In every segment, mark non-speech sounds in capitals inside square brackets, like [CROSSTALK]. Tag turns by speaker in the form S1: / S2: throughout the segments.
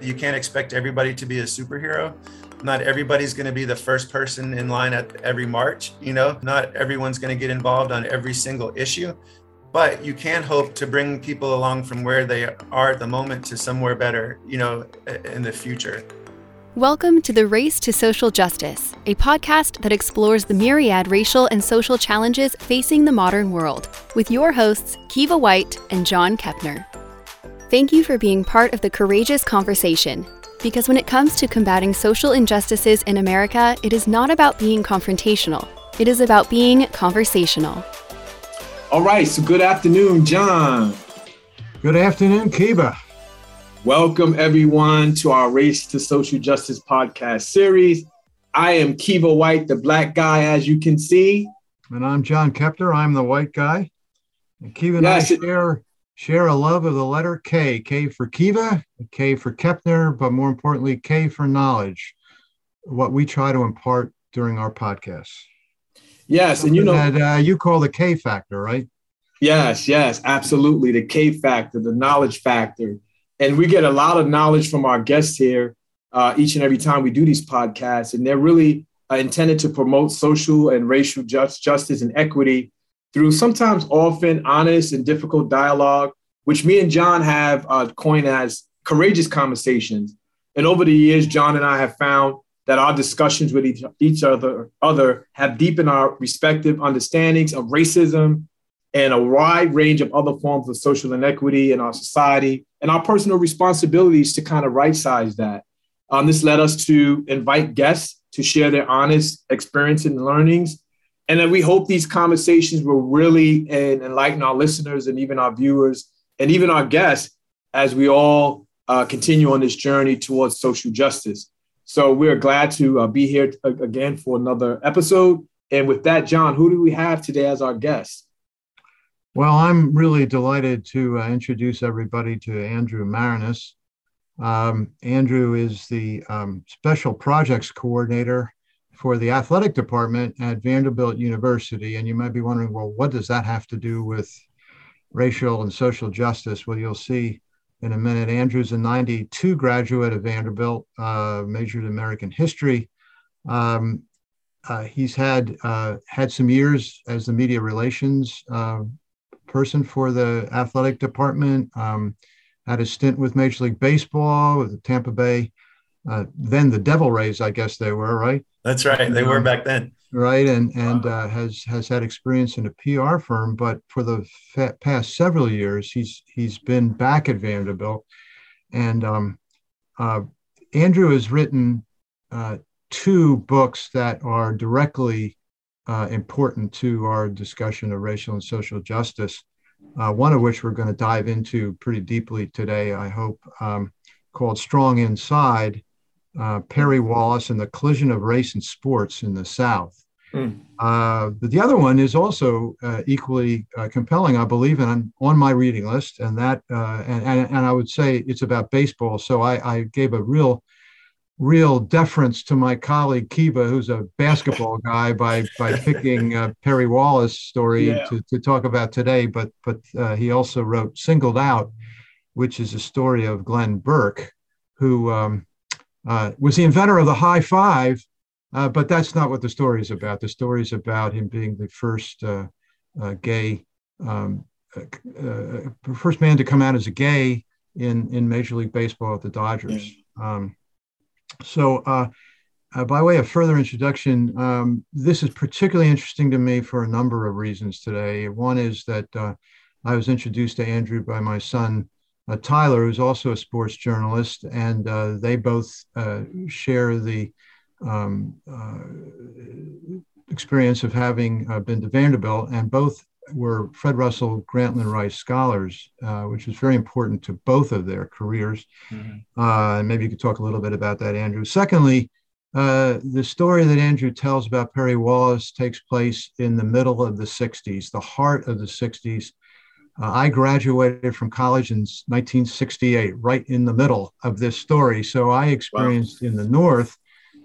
S1: You can't expect everybody to be a superhero. Not everybody's going to be the first person in line at every march. You know, not everyone's going to get involved on every single issue, but you can hope to bring people along from where they are at the moment to somewhere better, you know, in the future.
S2: Welcome to the Race to Social Justice, a podcast that explores the myriad racial and social challenges facing the modern world, with your hosts, Kiva White and John Kepner. Thank you for being part of the courageous conversation. Because when it comes to combating social injustices in America, it is not about being confrontational, it is about being conversational.
S3: All right, so good afternoon, John.
S4: Good afternoon, Kiva.
S3: Welcome, everyone, to our Race to Social Justice podcast series. I am Kiva White, the black guy, as you can see.
S4: And I'm John Kepner. I'm the white guy. And Kiva and I share share a love of the letter K. K for Kiva, K for Kepner, but more importantly, K for knowledge, what we try to impart during our podcasts.
S3: Yes, Something and you know
S4: that uh, you call the K factor, right?
S3: Yes, yes, absolutely. The K factor, the knowledge factor, and we get a lot of knowledge from our guests here uh, each and every time we do these podcasts, and they're really uh, intended to promote social and racial just, justice and equity through sometimes often honest and difficult dialogue, which me and John have uh, coined as courageous conversations. And over the years, John and I have found that our discussions with each, each other, other have deepened our respective understandings of racism and a wide range of other forms of social inequity in our society and our personal responsibilities to kind of right size that. Um, this led us to invite guests to share their honest experience and learnings and then we hope these conversations will really enlighten our listeners and even our viewers and even our guests as we all uh, continue on this journey towards social justice. So we're glad to uh, be here t- again for another episode. And with that, John, who do we have today as our guest?
S4: Well, I'm really delighted to uh, introduce everybody to Andrew Maraniss. Um, Andrew is the um, Special Projects Coordinator for the athletic department at Vanderbilt University. And you might be wondering, well, what does that have to do with racial and social justice? Well, you'll see in a minute. Andrew's a 92 graduate of Vanderbilt, uh, majored in American history. Um, uh, he's had uh, had some years as the media relations uh, person for the athletic department. Um, had a stint with Major League Baseball with the Tampa Bay, uh, then the Devil Rays, I guess they were, right?
S1: That's right. They were back then.
S4: Right, and and uh, has has had experience in a PR firm, but for the fa- past several years, he's he's been back at Vanderbilt, and um, uh, Andrew has written uh, two books that are directly uh, important to our discussion of racial and social justice. Uh, one of which we're going to dive into pretty deeply today, I hope, um, called "Strong Inside." Uh, Perry Wallace and the collision of race and sports in the South. Mm. Uh, but the other one is also uh, equally uh, compelling, I believe, and I'm on my reading list. And that, uh, and, and, and I would say it's about baseball. So I, I, gave a real, real deference to my colleague Kiva, who's a basketball guy, by by [LAUGHS] picking uh, Perry Wallace story yeah. to, to talk about today. But but he also wrote "Singled Out," which is a story of Glenn Burke, who um, uh, was the inventor of the high five, uh, but that's not what the story is about. The story is about him being the first uh, uh gay, um, uh, uh, first man to come out as a gay in, in Major League Baseball at the Dodgers. Um, so, by way of further introduction, um, this is particularly interesting to me for a number of reasons today. One is that I was introduced to Andrew by my son uh, Tyler, who's also a sports journalist, and uh, they both uh, share the um, uh, experience of having uh, been to Vanderbilt, and both were Fred Russell Grantland Rice scholars, uh, which was very important to both of their careers. Mm-hmm. maybe you could talk a little bit about that, Andrew. Secondly, the story that Andrew tells about Perry Wallace takes place in the middle of the 60s, the heart of the 60s. Uh, I graduated from college in 1968, right in the middle of this story. So I experienced wow. in the North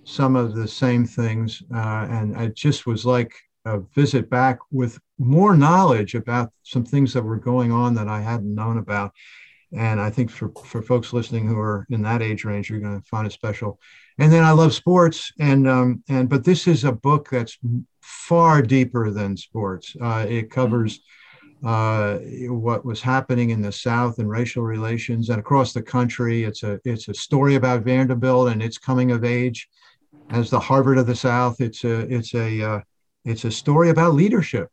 S4: some of the same things. Uh, and it just was like a visit back with more knowledge about some things that were going on that I hadn't known about. And I think for, for folks listening who are in that age range, you're going to find it special. And then I love sports, and um, and but this is a book that's far deeper than sports. Uh, it covers uh, what was happening in the South and racial relations and across the country. It's a it's a story about Vanderbilt and its coming of age as the Harvard of the South. It's a it's a uh, it's a story about leadership.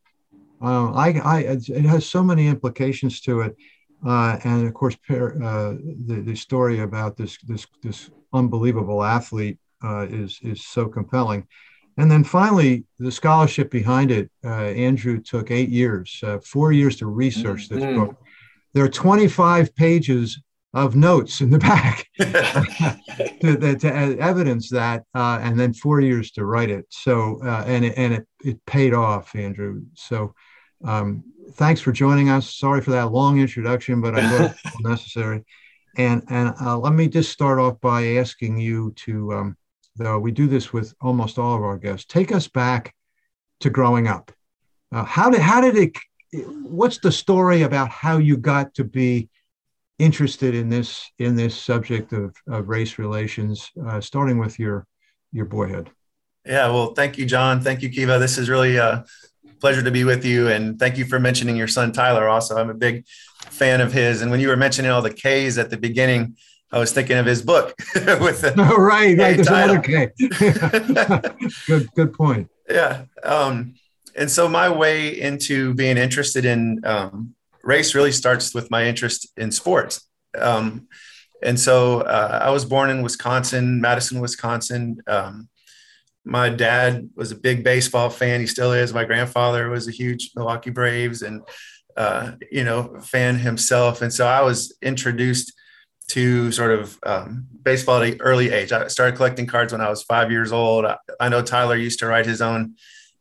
S4: Uh, I, I it has so many implications to it, uh, and of course, uh, the the story about this this this unbelievable athlete uh, is is so compelling. And then finally, the scholarship behind it. Uh, Andrew took eight years, uh, four years to research this mm-hmm. book. There are 25 pages of notes in the back [LAUGHS] [LAUGHS] to, to, to, evidence that, uh, and then four years to write it. So, uh, and it, and it, it paid off, Andrew. So, um, thanks for joining us. Sorry for that long introduction, but I thought it was necessary. And and uh, let me just start off by asking you to, um, though we do this with almost all of our guests, take us back to growing up. Uh, how did how did it? What's the story about how you got to be interested in this in this subject of, of race relations, uh, starting with your your boyhood.
S1: Yeah, well, thank you, John. Thank you, Kiva. This is really a pleasure to be with you, and thank you for mentioning your son Tyler. Also, I'm a big fan of his, and when you were mentioning all the K's at the beginning, I was thinking of his book [LAUGHS] with the [LAUGHS]
S4: right, right. There's another K. good, good point.
S1: Yeah. Um, and so my way into being interested in um, race really starts with my interest in sports. Um, and so uh, I was born in Wisconsin, Madison, Wisconsin. Um, my dad was a big baseball fan. He still is. My grandfather was a huge Milwaukee Braves and, uh, you know, fan himself. And so I was introduced to sort of um, baseball at an early age. I started collecting cards when I was five years old. I, I know Tyler used to write his own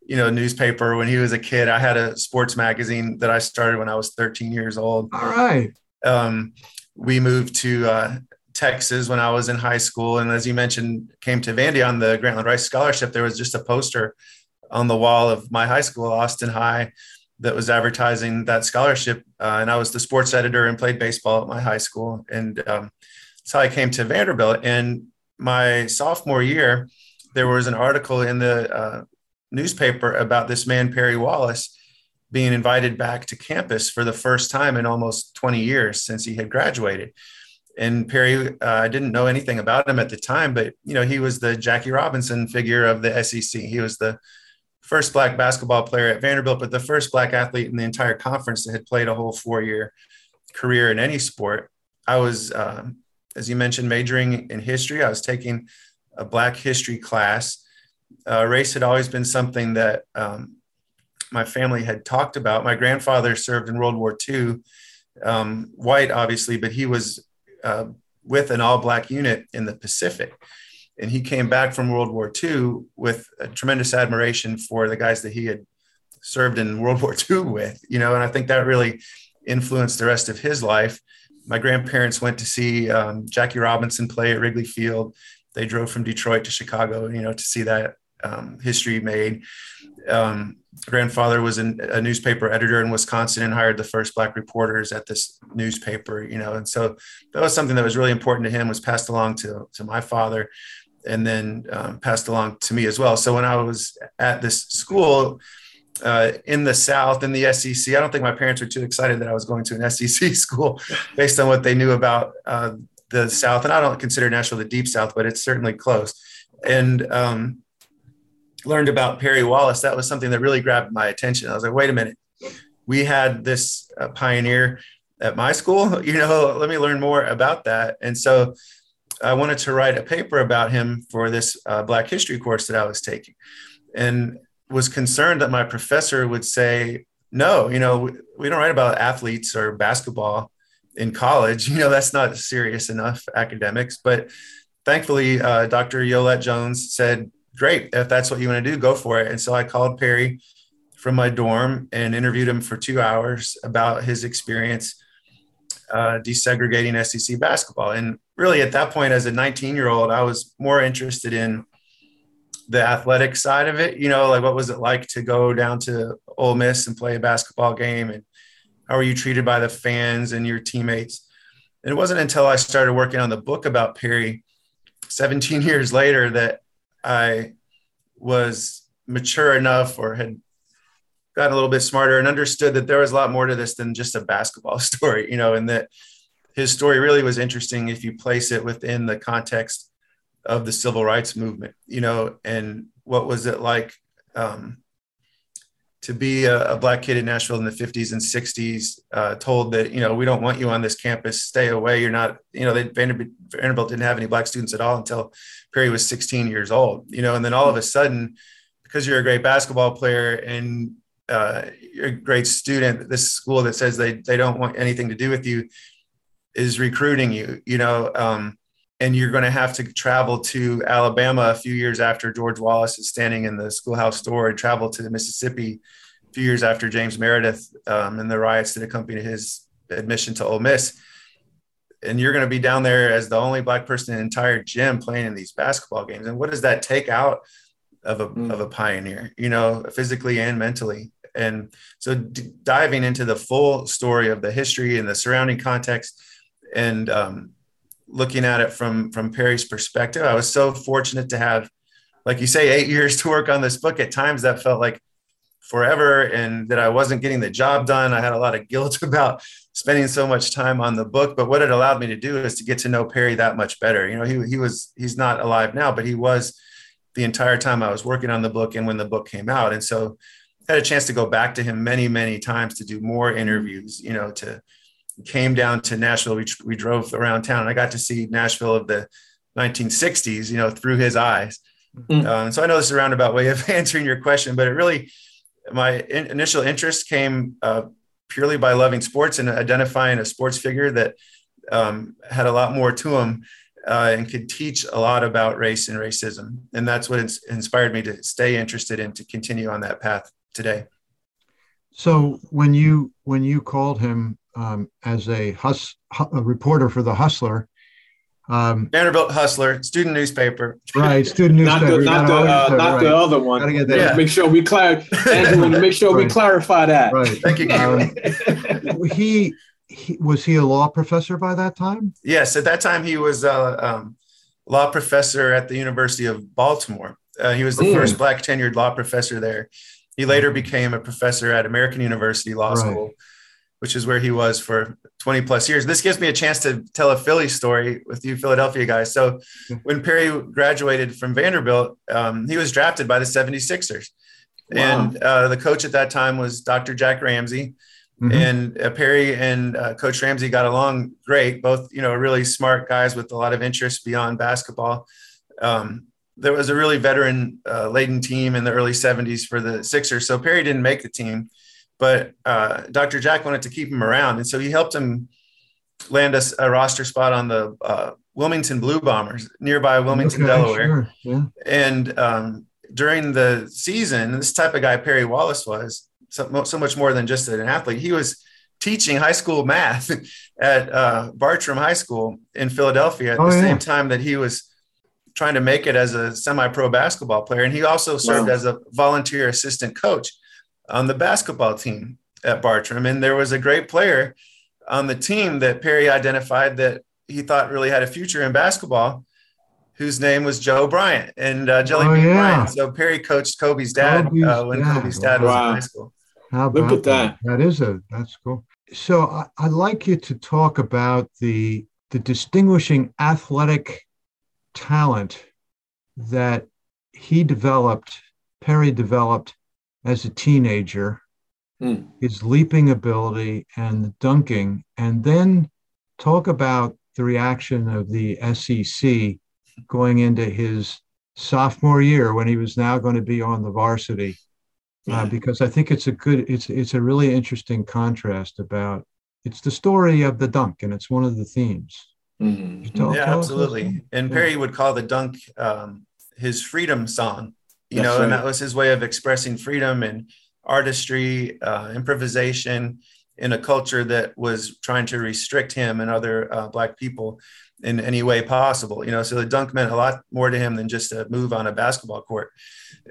S1: you know newspaper when he was a kid. I had a sports magazine that I started when I was 13 years old.
S4: All right.
S1: Um, we moved to uh, Texas when I was in high school, and as you mentioned, came to Vandy on the Grantland Rice scholarship. There was just a poster on the wall of my high school, Austin High, that was advertising that scholarship, uh, and I was the sports editor and played baseball at my high school, and um, that's how I came to Vanderbilt. And my sophomore year, there was an article in the uh, newspaper about this man, Perry Wallace, being invited back to campus for the first time in almost 20 years since he had graduated. And Perry, uh, I didn't know anything about him at the time, but you know he was the Jackie Robinson figure of the SEC. He was the first black basketball player at Vanderbilt, but the first black athlete in the entire conference that had played a whole four-year career in any sport. I was, um, as you mentioned, majoring in history. I was taking a Black history class uh, race had always been something that um, my family had talked about. My grandfather served in World War II, um, white obviously, but he was uh, with an all black unit in the Pacific. And he came back from World War II with a tremendous admiration for the guys that he had served in World [LAUGHS] War II with, you know, and I think that really influenced the rest of his life. My grandparents went to see um, Jackie Robinson play at Wrigley Field. They drove from Detroit to Chicago, you know, to see that um, history made. Um, grandfather was an, a newspaper editor in Wisconsin and hired the first black reporters at this newspaper, you know, and so that was something that was really important to him was passed along to, to my father and then um, passed along to me as well. So when I was at this school uh, in the South, in the SEC, I don't think my parents were too excited that I was going to an [LAUGHS] SEC school based on what they knew about uh, the South. And I don't consider Nashville the deep South, but it's certainly close. And um, learned about Perry Wallace, that was something that really grabbed my attention. I was like, wait a minute, we had this uh, pioneer at my school. [LAUGHS] You know, let me learn more about that. And so I wanted to write a paper about him for this uh, Black History course that I was taking, and was concerned that my professor would say, "No, you know, we, don't write about athletes or basketball in college. [LAUGHS] You know, that's not serious enough academics." But thankfully, uh, Dr. Yollette Jones said, great. If that's what you want to do, go for it. And so I called Perry from my dorm and interviewed him for two hours about his experience uh, desegregating SEC basketball. And really, at that point, as a 19 year old, I was more interested in the athletic side of it. You know, like what was it like to go down to Ole Miss and play a basketball game, and how were you treated by the fans and your teammates? And it wasn't until I started working on the book about Perry 17 [LAUGHS] years later that I was mature enough or had gotten a little bit smarter and understood that there was a lot more to this than just a basketball [LAUGHS] story, you know, and that his story really was interesting if you place it within the context of the civil rights movement, you know, and what was it like um, to be a, a, black kid in Nashville in the 50s and 60s, uh, told that, you know, we don't want you on this campus, stay away. You're not, you know, they, Vanderbilt, Vanderbilt didn't have any black students at all until Perry was 16 years old, you know, and then all of a sudden, because you're a great basketball player and uh, you're a great student, this school that says they, they don't want anything to do with you is recruiting you, you know, um, and you're going to have to travel to Alabama a few years after George Wallace is standing in the schoolhouse door and travel to Mississippi a few years after James Meredith um, and the riots that accompanied his admission to Ole Miss. And you're going to be down there as the only black person in the entire gym playing in these basketball games. And what does that take out of a, mm. of a pioneer, you know, physically and mentally? And so d- diving into the full story of the history and the surrounding context and um, looking at it from from Perry's perspective. I was so fortunate to have, like you say, eight [LAUGHS] years to work on this book. At times that felt like forever, and that I wasn't getting the job done. I had a lot of [LAUGHS] guilt about spending so much time on the book. But what it allowed me to do is to get to know Perry that much better. You know, he he was he's not alive now, but he was the entire time I was working on the book and when the book came out. And so had a chance to go back to him many, many times to do more interviews, you know, to came down to Nashville, we, we drove around town and I got to see Nashville of the 1960s, you know, through his eyes. Mm-hmm. Um, so I know this is a roundabout way of [LAUGHS] answering your question, but it really, my in, initial interest came uh, purely by loving sports and identifying a sports figure that um, had a lot more to him uh, and could teach a lot about race and racism. And that's what inspired me to stay interested and to continue on that path today.
S4: So when you when you called him um, as a, hus- a reporter for the Hustler.
S1: Um, Vanderbilt Hustler, student newspaper.
S4: Right, student newspaper.
S3: not the, not, the, uh, not right. the other one. Gotta get that. Yeah. Make sure we clar- Andrew, make sure right. we clarify that.
S4: Right.
S1: Thank you. Um,
S4: he, he, was he a law professor by that time?
S1: Yes, at that time he was a um, law professor at the University of Baltimore. Uh, he was the mm. first black tenured law professor there. He later became a professor at American University Law right. School which is where he was for 20 plus years. This gives me a chance to tell a Philly story with you Philadelphia guys. So [LAUGHS] when Perry graduated from Vanderbilt, um, he was drafted by the 76ers. Wow. And uh, the coach at that time was Dr. Jack Ramsay. Mm-hmm. And uh, Perry and uh, Coach Ramsay got along great, both, you know, really smart guys with a lot of interest beyond basketball. Um, there was a really veteran uh, laden team in the early 70s for the Sixers. So Perry didn't make the team but uh, Dr. Jack wanted to keep him around, and so he helped him land a, a roster spot on the uh, Wilmington Blue Bombers nearby Wilmington, okay, Delaware. Sure. Yeah. And um, during the season, this type of guy Perry Wallace was so, so, much more than just an athlete. He was teaching high school math [LAUGHS] at uh, Bartram High School in Philadelphia at oh, the yeah. same time that he was trying to make it as a semi-pro basketball player, and he also served wow. as a volunteer assistant coach on the basketball team at Bartram. And there was a great player on the team that Perry identified that he thought really had a future in basketball, whose name was Joe Bryant and uh, Jelly oh, Bean yeah. Bryant. So Perry coached Kobe's dad Kobe's uh, when dad. Kobe's dad was in high school.
S4: How Look at that. that. That is a that's cool. So I, I'd like you to talk about the the distinguishing athletic talent that he developed, Perry developed as a teenager, mm. his leaping ability and the dunking, and then talk about the reaction of the SEC going into his sophomore year when he was now going to be on the varsity. Uh, because I think it's a good, it's it's a really interesting contrast about it's the story of the dunk and it's one of the themes.
S1: Mm-hmm. Yeah, absolutely. And Perry would call the dunk um, his freedom song you That's know, right. and that was his way of expressing freedom and artistry, uh, improvisation in a culture that was trying to restrict him and other uh, black people in any way possible. You know, so the dunk meant a lot more to him than just a move on a basketball court.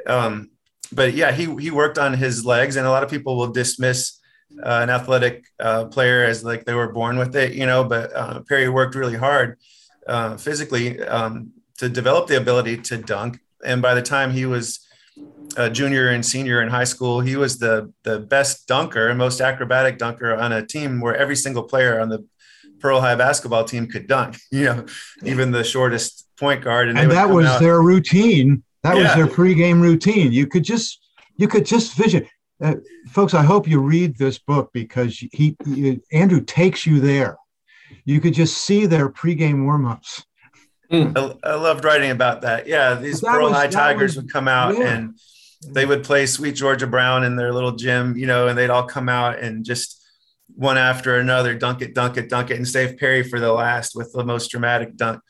S1: Um, but yeah, he he worked on his legs, and a lot of people will dismiss uh, an athletic uh, player as like they were born with it, you know. But uh, Perry worked really hard uh, physically um, to develop the ability to dunk, and by the time he was a junior and senior in high school, he was the the best dunker and most acrobatic dunker on a team where every single player on the Pearl High basketball team could dunk. [LAUGHS] You know, even the shortest point guard,
S4: and, and that was out. their routine. That yeah. was their pregame routine. You could just you could just vision. Uh, folks, I hope you read this book because he, he Andrew takes you there. You could just see their pregame warmups.
S1: Mm. I, I, loved writing about that. Yeah, these Pearl was, High Tigers was, would come out yeah. and they would play Sweet Georgia Brown in their little gym, you know, and they'd all come out and just one after another dunk it, dunk it, dunk it, and save Perry for the last with the most dramatic dunk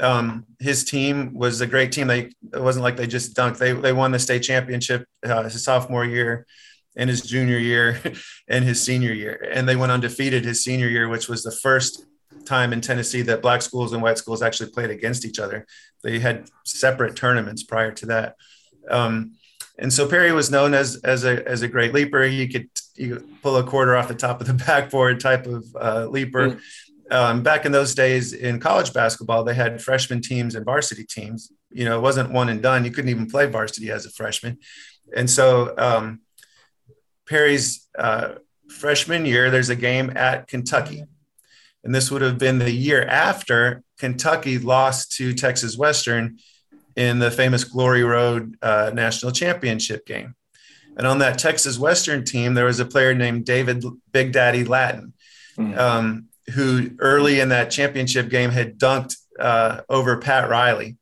S1: um, his team was a great team. They it wasn't like they just dunked. They they won the state championship uh, his sophomore year, and his junior year, [LAUGHS] and his senior year, and they went undefeated his senior year, which was the first time in Tennessee that black schools and white schools actually played against each other. They had separate tournaments prior to that. Um, and so Perry was known as as a as a great leaper. He could, he pull a quarter off the top of the [LAUGHS] backboard type of uh, leaper. Mm um, back in those days in college basketball, they had freshman teams and varsity teams. You know, it wasn't one and done. You couldn't even play varsity as a freshman. And so um, Perry's uh, freshman year, there's a game at Kentucky. And this would have been the year after Kentucky lost to Texas Western in the famous Glory Road uh, national championship game. And on that Texas Western team, there was a player named David Big Daddy Lattin. Mm-hmm. Um, who early in that championship game had dunked uh, over Pat Riley,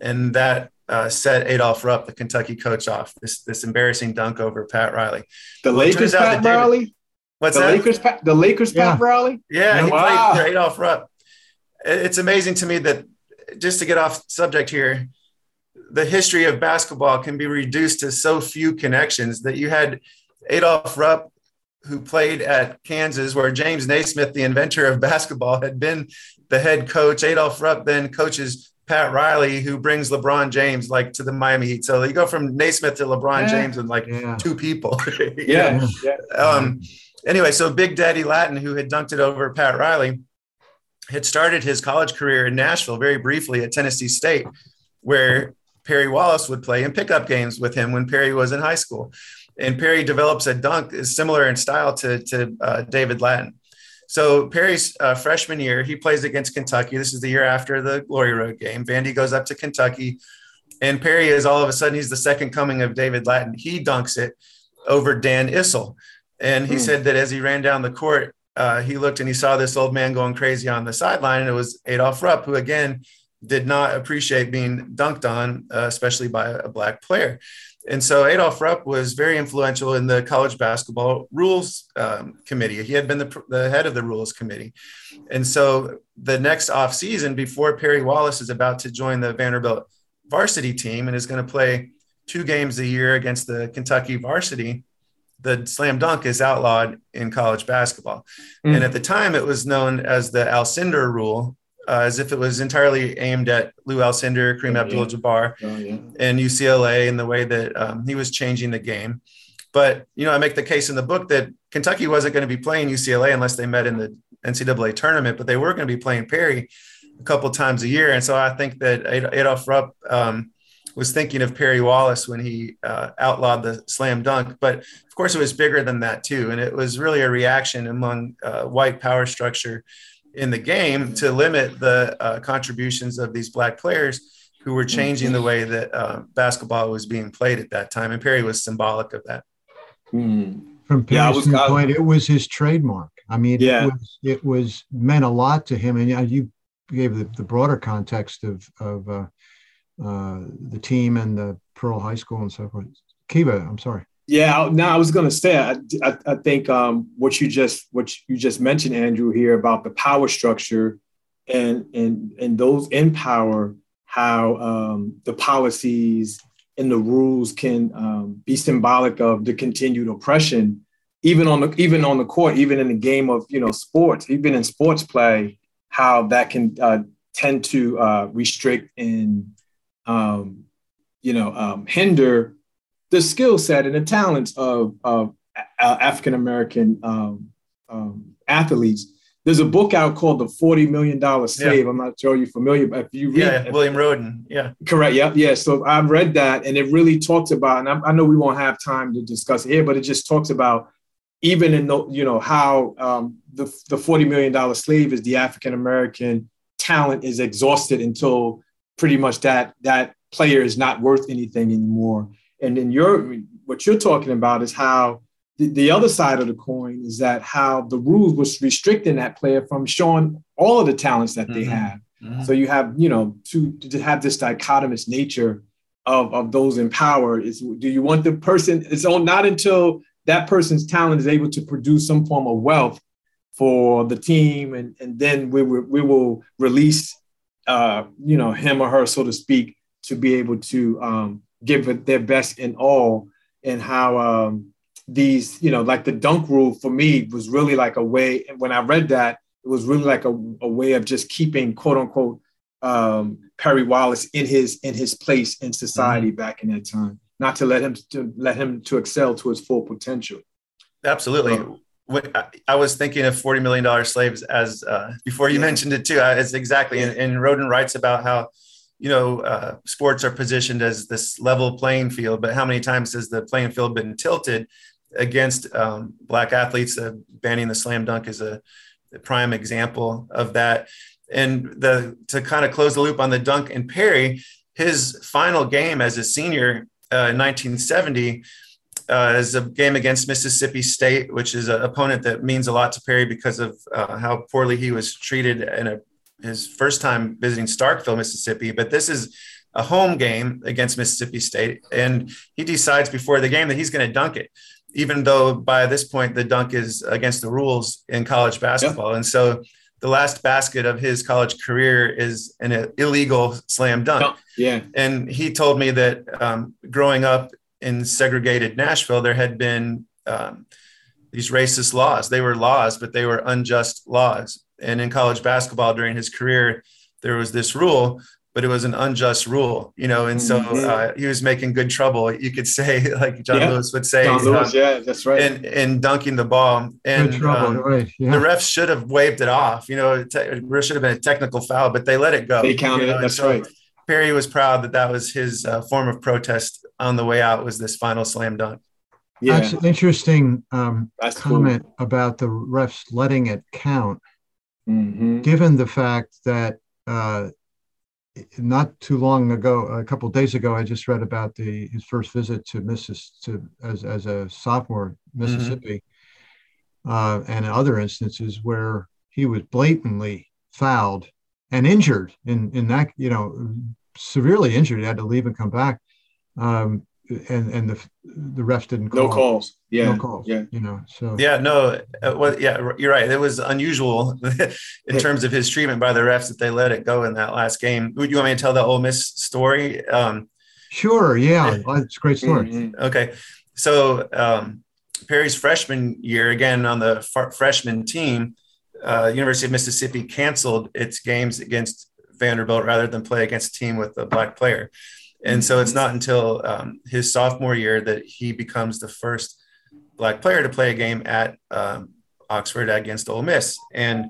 S1: and that uh, set Adolph Rupp, the Kentucky coach, off this this embarrassing dunk over Pat Riley.
S3: The Lakers Pat David, Riley.
S1: What's
S3: the
S1: that?
S3: Lakers, Pat, the Lakers yeah. Pat Riley.
S1: Yeah, he wow. played for Adolph Rupp. It's amazing to me that just to get off subject here, the history of basketball can be reduced to so few connections that you had Adolph Rupp who played at Kansas, where James Naismith, the inventor of basketball, had been the head coach. Adolph Rupp then coaches Pat Riley, who brings LeBron James like to the Miami Heat. So you go from Naismith to LeBron yeah. James in like yeah. two people. [LAUGHS]
S3: yeah.
S1: yeah. Um, anyway, so Big Daddy Lattin, who had dunked it over Pat Riley, had started his college career in Nashville very briefly at Tennessee State, where Perry Wallace would play in pickup games with him when Perry was in high school and Perry develops a dunk is similar in style to, to uh, David Lattin. So Perry's uh, freshman year, he plays against Kentucky. This is the year after the Glory Road game. Vandy goes up to Kentucky, and Perry is all of a sudden he's the second coming of David Lattin. He dunks it over Dan Issel, and he mm. said that as he ran down the court, uh, he looked and he saw this old man going crazy on the sideline, and it was Adolph Rupp, who again did not appreciate being dunked on, uh, especially by a black player. And so Adolph Rupp was very influential in the college basketball rules um, committee. He had been the, the, head of the rules committee. And so the next off season, before Perry Wallace is about to join the Vanderbilt varsity team and is going to play two games a year against the Kentucky varsity, the slam dunk is outlawed in college basketball. Mm. And at the time, it was known as the Alcindor rule, uh, as if it was entirely aimed at Lou Alcindor, Kareem oh, Abdul-Jabbar, oh, yeah. and UCLA, and the way that um, he was changing the game. But you know, I make the case in the book that Kentucky wasn't going to be playing UCLA unless they met in the NCAA tournament, but they were going to be playing Perry a couple times a year. And so I think that Adolph Rupp um, was thinking of Perry Wallace when he uh, outlawed the slam dunk. But of course, it was bigger than that too, and it was really a reaction among uh, white power structure in the game to limit the uh, contributions of these black players who were changing the way that uh, basketball was being played at that time. And Perry was symbolic of that.
S4: Mm. From Perry's yeah, point, it was his trademark. I mean, yeah. it, was, it was meant a lot to him. And you gave the, the broader context of, of uh, uh, the team and the Pearl High School and so forth. Kiva, I'm sorry.
S3: Yeah, now I was going to say, I, I, I think um, what you just what you just mentioned, Andrew, here about the power structure, and and and those in power, how um, the policies and the rules can um, be symbolic of the continued oppression, even on the even on the court, even in the game of you know sports, even in sports play, how that can uh, tend to uh, restrict and um, you know um, hinder the skill set and the talents of, of African American um, um, athletes. There's a book out called The Forty Million Dollar Slave. Yeah. I'm not sure you're familiar, but if you read,
S1: yeah, William Rhoden, yeah,
S3: correct, yeah, yeah. So I've read that, and it really talks about, and I, I know we won't have time to discuss it here, but it just talks about even in the, you know how um, the the forty million dollar slave is the African American talent is exhausted until pretty much that that player is not worth anything anymore. And then your what you're talking about is how the, the other side of the coin is that how the rules was restricting that player from showing all of the talents that they mm-hmm. have. Mm-hmm. So you have, you know, to, to have this dichotomous nature of, of those in power is do you want the person it's on not until that person's talent is able to produce some form of wealth for the team and, and then we will, we will release uh, you know him or her so to speak to be able to um, give it their best in all and how um, these, you know, like the dunk rule for me was really like a way. When I read that, it was really like a, a way of just keeping quote unquote um, Perry Wallace in his in his place in society mm-hmm. back in that time, not to let him to let him to excel to his full potential.
S1: Absolutely. So, I was thinking of forty million dollar slaves as uh, before you yeah. mentioned it too. It's exactly, yeah. and, and Rhoden writes about how you know, uh, sports are positioned as this level playing field, but how many times has the playing field been tilted against um, black athletes? Uh, banning the slam dunk is a, a, prime example of that. And the to kind of close the loop on the dunk and Perry, his final game as a senior uh, in 1970 uh, is a game against Mississippi State, which is an opponent that means a lot to Perry because of uh, how poorly he was treated in a his first time visiting Starkville, Mississippi, but this is a home game against Mississippi State. And he decides before the game that he's going to dunk it, even though by this point the dunk is against the rules in college basketball. Yep. And so the last basket of his college career is an illegal slam dunk.
S3: Yeah.
S1: And he told me that um, growing up in segregated Nashville, there had been um, these racist laws. They were laws, but they were unjust laws and in college basketball during his career, there was this rule, but it was an unjust rule, you know. And so mm-hmm. uh, he was making good trouble, you could say, [LAUGHS] like John yeah. Lewis would say.
S3: John Lewis, uh, yeah, that's right.
S1: And, and dunking the ball. And trouble, um, right. yeah. the refs should have waved it off. You know, it should have been a technical foul, but they let it go.
S3: They counted you know? it. That's so right.
S1: Perry was proud that that was his uh, form of protest on the way out was this final slam dunk.
S4: Yeah. That's an interesting um, That's comment cool. about the refs letting it count mm-hmm. given the fact that uh, not too long ago, a couple days ago, I just read about the his first visit to Mississippi to, as as a sophomore Mississippi, mm-hmm. uh, and other instances where he was blatantly fouled and injured in in that you know severely injured. He had to leave and come back. Um, and and the the refs didn't call.
S3: No calls. Yeah.
S4: No calls. Yeah. You know. So.
S1: Yeah. No. Uh, well, yeah. You're right. It was unusual [LAUGHS] in terms of his treatment by the refs that they let it go in that last game. Would you want me to tell the Ole Miss story? Um,
S4: sure. Yeah. Well, it's a great story.
S1: Mm-hmm. Okay. So um, Perry's freshman year, again on the f- freshman team, uh, University of Mississippi canceled its games against Vanderbilt rather than play against a team with a black player. And so it's not until um, his sophomore year that he becomes the first black player to play a game at um, Oxford against Ole Miss. And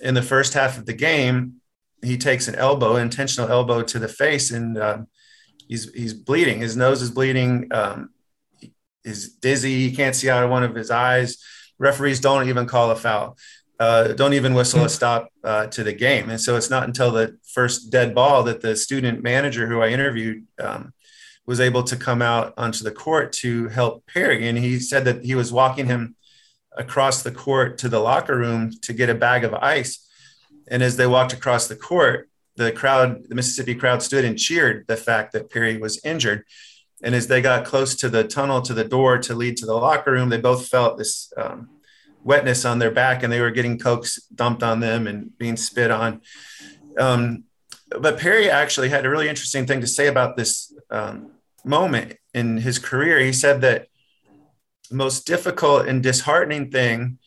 S1: in the first half of the game, he takes an elbow, intentional elbow to the face, and uh, he's he's bleeding. His nose is bleeding. Um, he's dizzy. He can't see out of one of his eyes. Referees don't even call a foul uh, don't even whistle a stop uh, to the game. And so it's not until the first dead ball that the student manager who I interviewed um, was able to come out onto the court to help Perry. And he said that he was walking him across the court to the locker room to get a bag of ice. And as they walked across the court, the crowd, the Mississippi crowd stood and cheered the fact that Perry was injured. And as they got close to the tunnel to the door to lead to the locker room, they both felt this um, wetness on their back and they were getting cokes dumped on them and being spit on. Um, but Perry actually had a really interesting thing to say about this um, moment in his career. He said that the most difficult and disheartening thing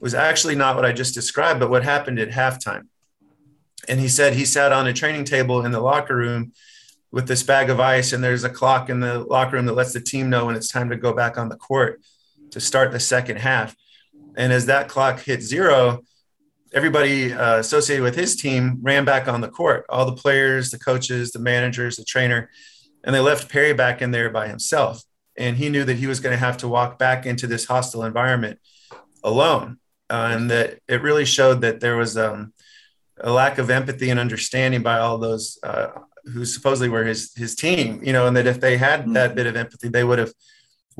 S1: was actually not what I just described, but what happened at halftime. And he said he sat on a training table in the locker room with this bag of ice, and there's a clock in the locker room that lets the team know when it's time to go back on the court to start the second half. And as that clock hit zero, everybody uh, associated with his team ran back on the court. All the players, the coaches, the managers, the trainer, and they left Perry back in there by himself. And he knew that he was going to have to walk back into this hostile environment alone, uh, and that it really showed that there was um, a lack of empathy and understanding by all those uh, who supposedly were his his team. You know, and that if they had mm-hmm. that bit of empathy, they would have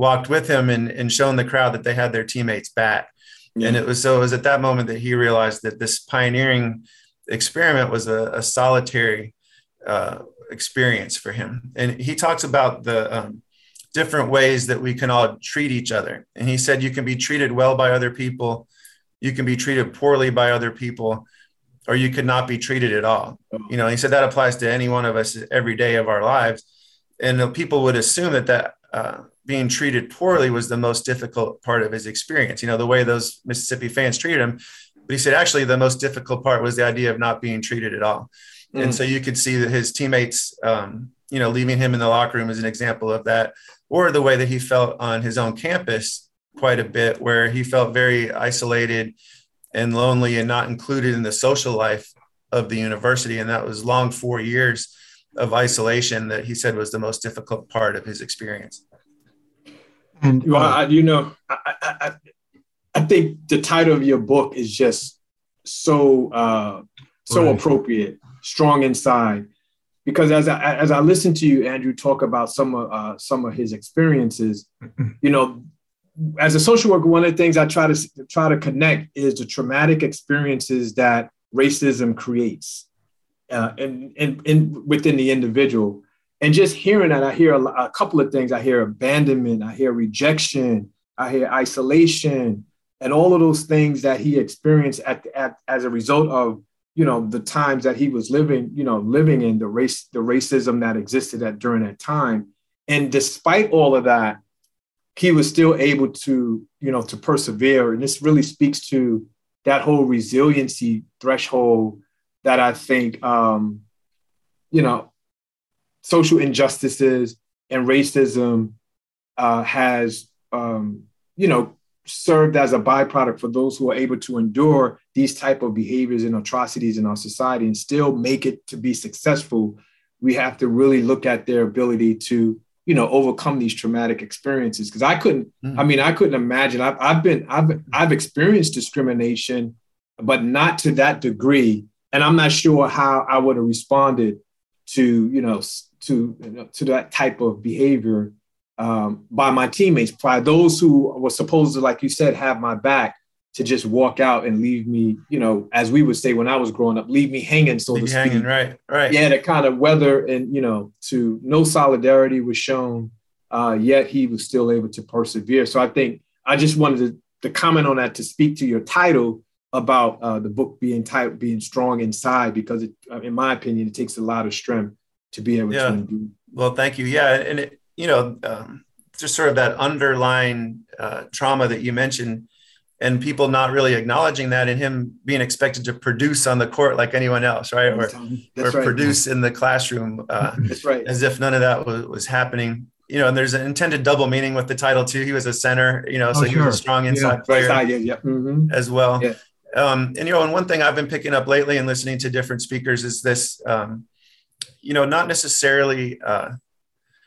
S1: walked with him and, and shown the crowd that they had their teammates back. Mm-hmm. And it was so it was at that moment that he realized that this pioneering experiment was a, a solitary uh, experience for him. And he talks about the um, different ways that we can all treat each other. And he said you can be treated well by other people, you can be treated poorly by other people, or you could not be treated at all. You know, he said that applies to any one of us every day of our lives. And people would assume that that uh, being treated poorly was the most difficult part of his experience. You know, the way those Mississippi fans treated him. But he said actually the most difficult part was the idea of not being treated at all. Mm. And so you could see that his teammates, um, you know, leaving him in the locker room is an example of that, or the way that he felt on his own campus quite a bit, where he felt very isolated and lonely and not included in the social life of the university. And that was long four years of isolation that he said was the most difficult part of his experience.
S3: And well, I, you know, I, I, I, think the title of your book is just so uh, so right. appropriate, strong inside, because as I as I listen to you, Andrew, talk about some of uh, some of his experiences, you know, as a social worker, one of the things I try to try to connect is the traumatic experiences that racism creates, uh, and, and, and within the individual. And just hearing that, I hear a, a, couple of things. I hear abandonment, I hear rejection, I hear isolation, and all of those things that he experienced at, at as a result of you know the times that he was living, you know, living in the race, the racism that existed at during that time. And despite all of that, he was still able to, you know, to persevere. And this really speaks to that whole resiliency threshold that I think, um, you know, social injustices and racism uh, has, um, you know, served as a byproduct for those who are able to endure these type of behaviors and atrocities in our society and still make it to be successful. We have to really look at their ability to you know overcome these traumatic experiences because i couldn't mm. i mean i couldn't imagine I've, I've been i've i've experienced discrimination but not to that degree and i'm not sure how i would have responded to you know to you know, to that type of behavior um, by my teammates by those who were supposed to like you said have my back to just walk out and leave me, you know, as we would say when I was growing up, leave me hanging, so leave to speak.
S1: Hanging, right, right.
S3: Yeah, to kind of weather and you know, to no solidarity was shown, uh, yet he was still able to persevere. So I think I just wanted to, to comment on that to speak to your title about uh, the book being tight, being strong inside, because it, uh, in my opinion, it takes a lot of strength to be able
S1: yeah.
S3: to do.
S1: Well, thank you. Yeah, and it, you know, um, just sort of that underlying uh, trauma that you mentioned and people not really acknowledging that and him being expected to produce on the court like anyone else, right? Or, or right. produce in the classroom uh, [LAUGHS]
S3: That's right.
S1: as if none of that was, was, happening. You know, and there's an intended double meaning with the title too. He was a center, you know, so oh, he was a strong inside yeah. player
S3: yeah, yeah. Mm-hmm.
S1: as well. Yeah. Um, and you know, and one thing I've been picking up lately and listening to different speakers is this, um, you know, not necessarily uh,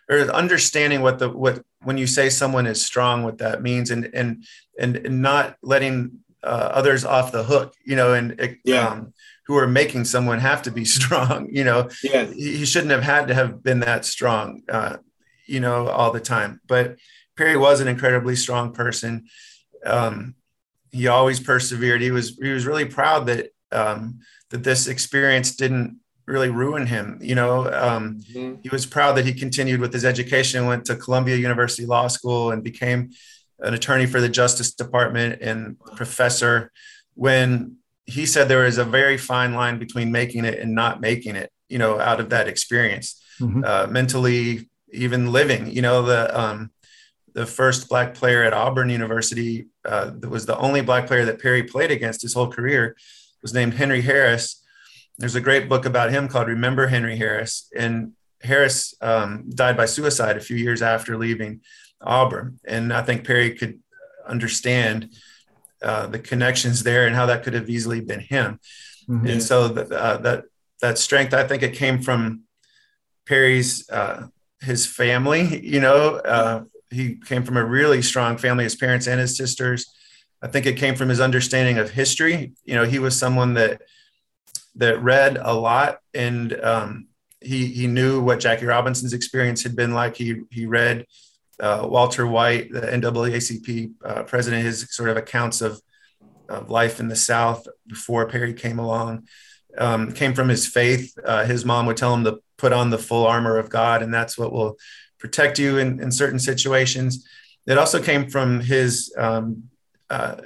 S1: or understanding what the what when you say someone is strong, what that means, and and and, not letting uh, others off the hook, you know, and
S3: yeah.
S1: Um, who are making someone have to be [LAUGHS] strong, you know.
S3: Yeah.
S1: He, he shouldn't have had to have been that strong, uh, you know, all the time. But Perry was an incredibly strong person. Um, he always persevered. He was he was really proud that um, that this experience didn't really ruin him. You know, um, mm-hmm. he was proud that he continued with his education and went to Columbia University Law School and became an attorney for the Justice Department and professor. When he said there is a very fine line between making it and not making it, you know, out of that experience, mm-hmm. uh, mentally, even living. You know, the um, the first black player at Auburn University uh, that was the only black player that Perry played against his whole career was named Henry Harris there's a great book about him called Remember Henry Harris. And Harris um, died by suicide a few years after leaving Auburn. And I think Perry could understand uh, the connections there and how that could have easily been him. Mm-hmm. And so that, uh, that that strength, I think it came from Perry's uh, his family. You know, uh, he came from a really strong family, his parents and his sisters. I think it came from his understanding of history. You know, he was someone that that read a lot and um, he he knew what Jackie Robinson's experience had been like. He he read uh, Walter White, the NAACP uh, president, his sort of accounts of, of life in the South before Perry came along. Um, came from his faith. Uh, his mom would tell him to put on the full armor of God, and that's what will protect you in, in certain situations. It also came from his. Um, uh,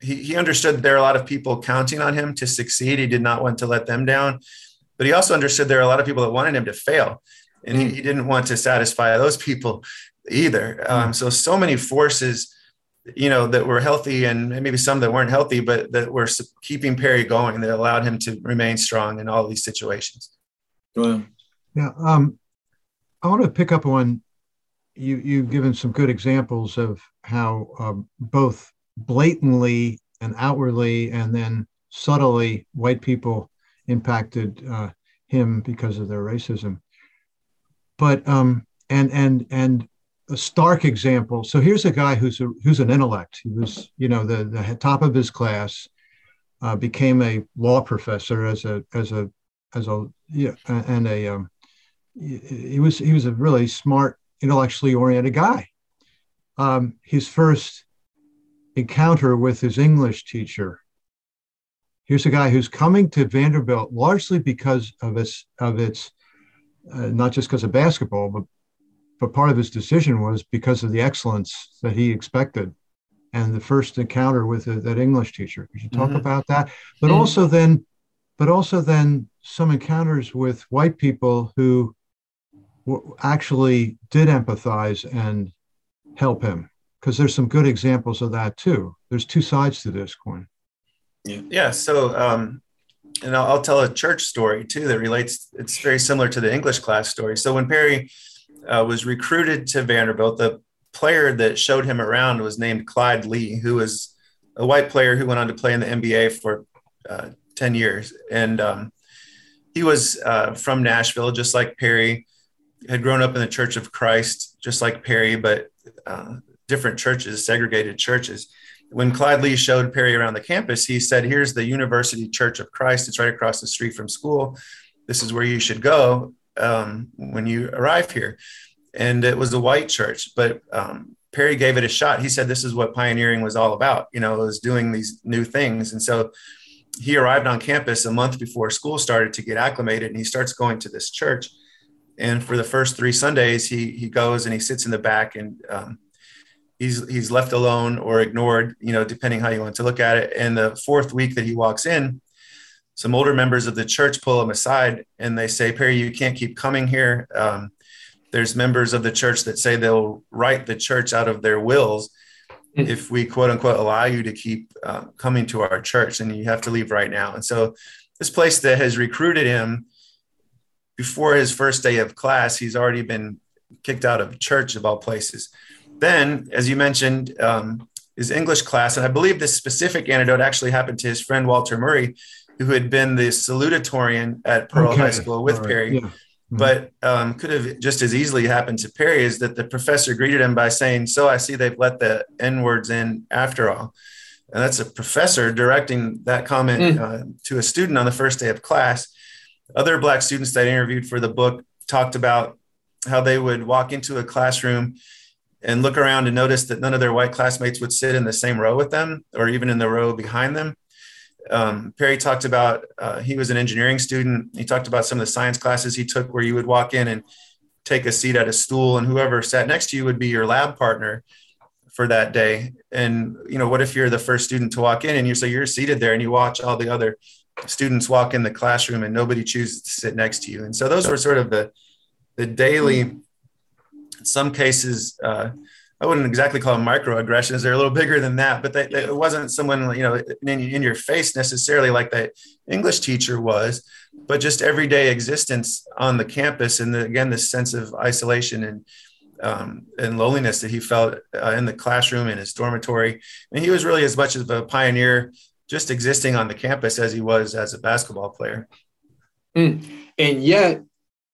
S1: he, he understood there are a lot of people counting on him to succeed. He did not want to let them down, but he also understood there are a lot of people that wanted him to fail, and he, he didn't want to satisfy those people either. Um, hmm. so so many forces, you know, that were healthy and maybe some that weren't healthy, but that were keeping Perry going that allowed him to remain strong in all these situations.
S4: Yeah. Um, I want to pick up on you. You've given some good examples of how um, both blatantly and outwardly, and then subtly, white people impacted uh, him because of their racism. But um, and and and a stark example. So here's a guy who's a, who's an intellect. He was, you know, the, the top of his class, uh, became a law professor as a as a as a yeah, and a um, he was he was a really smart, intellectually oriented guy. Um, his first encounter with his English teacher. Here's a guy who's coming to Vanderbilt largely because of its of its uh, not just because of basketball, but but part of his decision was because of the excellence that he expected and the first encounter with that english teacher could you talk mm-hmm. about that but mm-hmm. also then but also then some encounters with white people who w- actually did empathize and help him because there's some good examples of that too there's two sides to this coin
S1: yeah yeah so um and I'll, I'll tell a church story too that relates it's very similar to the english class story so when perry uh, was recruited to Vanderbilt. The player that showed him around was named Clyde Lee, who was a white player who went on to play in the NBA for uh, 10 years. And um, he was uh, from Nashville, just like Perry, had grown up in the Church of Christ, just like Perry, but uh, different churches, segregated churches. When Clyde Lee showed Perry around the campus, he said, Here's the University Church of Christ. It's right across the street from school. This is where you should go um, when you arrive here. And it was a white church, but um, Perry gave it a shot. He said, This is what pioneering was all about. You know, it was doing these new things. And so he arrived on campus a month before school started to get acclimated and he starts going to this church. And for the first three Sundays, he, he goes and he sits in the back and um, he's, he's left alone or ignored, you know, depending how you want to look at it. And the fourth week that he walks in, some older members of the church pull him aside and they say, Perry, you can't keep coming here. Um, there's members of the church that say they'll write the church out of their wills mm. if we quote unquote allow you to keep uh, coming to our church and you have to leave right now. And so this place that has recruited him before his first day of class, he's already been kicked out of church of all places. Then, as you mentioned, um, his English class, and I believe this specific anecdote actually happened to his friend Walter Murray, who had been the salutatorian at Pearl okay. High School with right. Perry. Yeah. Mm-hmm. But um, could have just as easily happened to Perry is that the professor greeted him by saying, So I see they've let the N words in after all. And that's a professor directing that comment mm. uh, to a student on the first day of class. Other Black students that I interviewed for the book talked about how they would walk into a classroom and look around and notice that none of their white classmates would sit in the same row with them or even in the row behind them um, Perry talked about uh, he was an engineering student. He talked about some of the science classes he took where you would walk in and take a seat at a stool, and whoever sat next to you would be your lab partner for that day. And you know, what if you're the first student to walk in and you so you're seated there and you watch all the other students walk in the classroom and nobody chooses to sit next to you. And so those were sort of the the daily, in some cases. Uh, I wouldn't exactly call them microaggressions. They're a little bigger than that, but they, they, it wasn't someone, you know, in, in, your face necessarily like that English teacher was, but just everyday existence on the campus. And the, again, this sense of isolation and um, and loneliness that he felt uh, in the classroom in his dormitory. And he was really as much of a pioneer just existing on the campus as he was as a basketball player.
S3: Mm. And yet,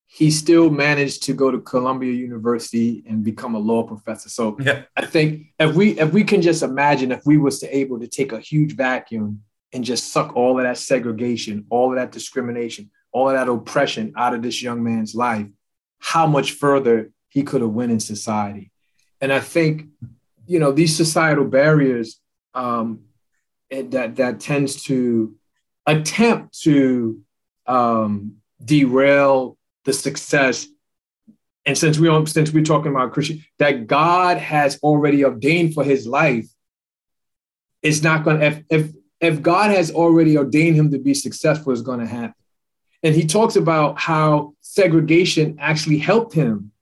S3: he still managed to go to Columbia University and become a law professor. So yeah. I think if we if we can just imagine if we was to able to take a huge vacuum and just suck all of that segregation, all of that discrimination, all of that oppression out of this young man's life, how much further he could have went in society. And I think, you know, these societal barriers um, that that tends to attempt to um, derail the success. And since we since we're talking about Christian, that God has already ordained for his life, it's not going to if if if God has already ordained him to be successful, it's going to happen. And he talks about how segregation actually helped him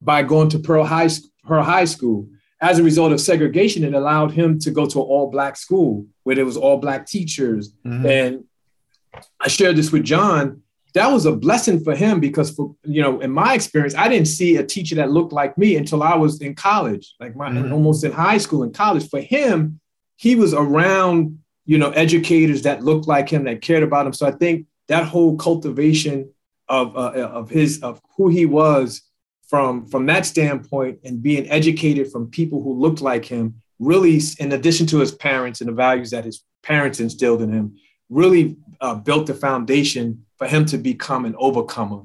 S3: by going to Pearl High, Pearl High School. As a result of segregation, it allowed him to go to an all black school where there was all black teachers. Mm-hmm. And I shared this with John. That was a blessing for him because, for you know, in my experience, I didn't see a teacher that looked like me until I was in college, like my mm-hmm. almost in high school and college. For him, he was around, you know, educators that looked like him, that cared about him. So I think that whole cultivation of uh, of his of who he was from from that standpoint and being educated from people who looked like him really in addition to his parents and the values that his parents instilled in him really uh, built the foundation for him to become an overcomer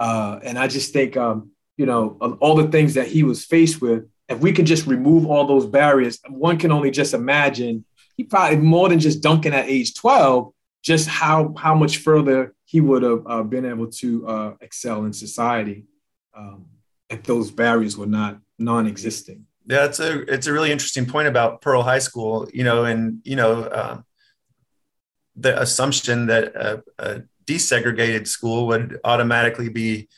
S3: uh, and i just think um, you know all the things that he was faced with if we can just remove all those barriers one can only just imagine he probably more than just dunking at age 12 just how how much further he would have uh, been able to uh, excel in society um, if those barriers were not non-existing.
S1: Yeah, it's a it's a really interesting point about Pearl High School. You know, and you know uh, the assumption that a, a, desegregated school would automatically be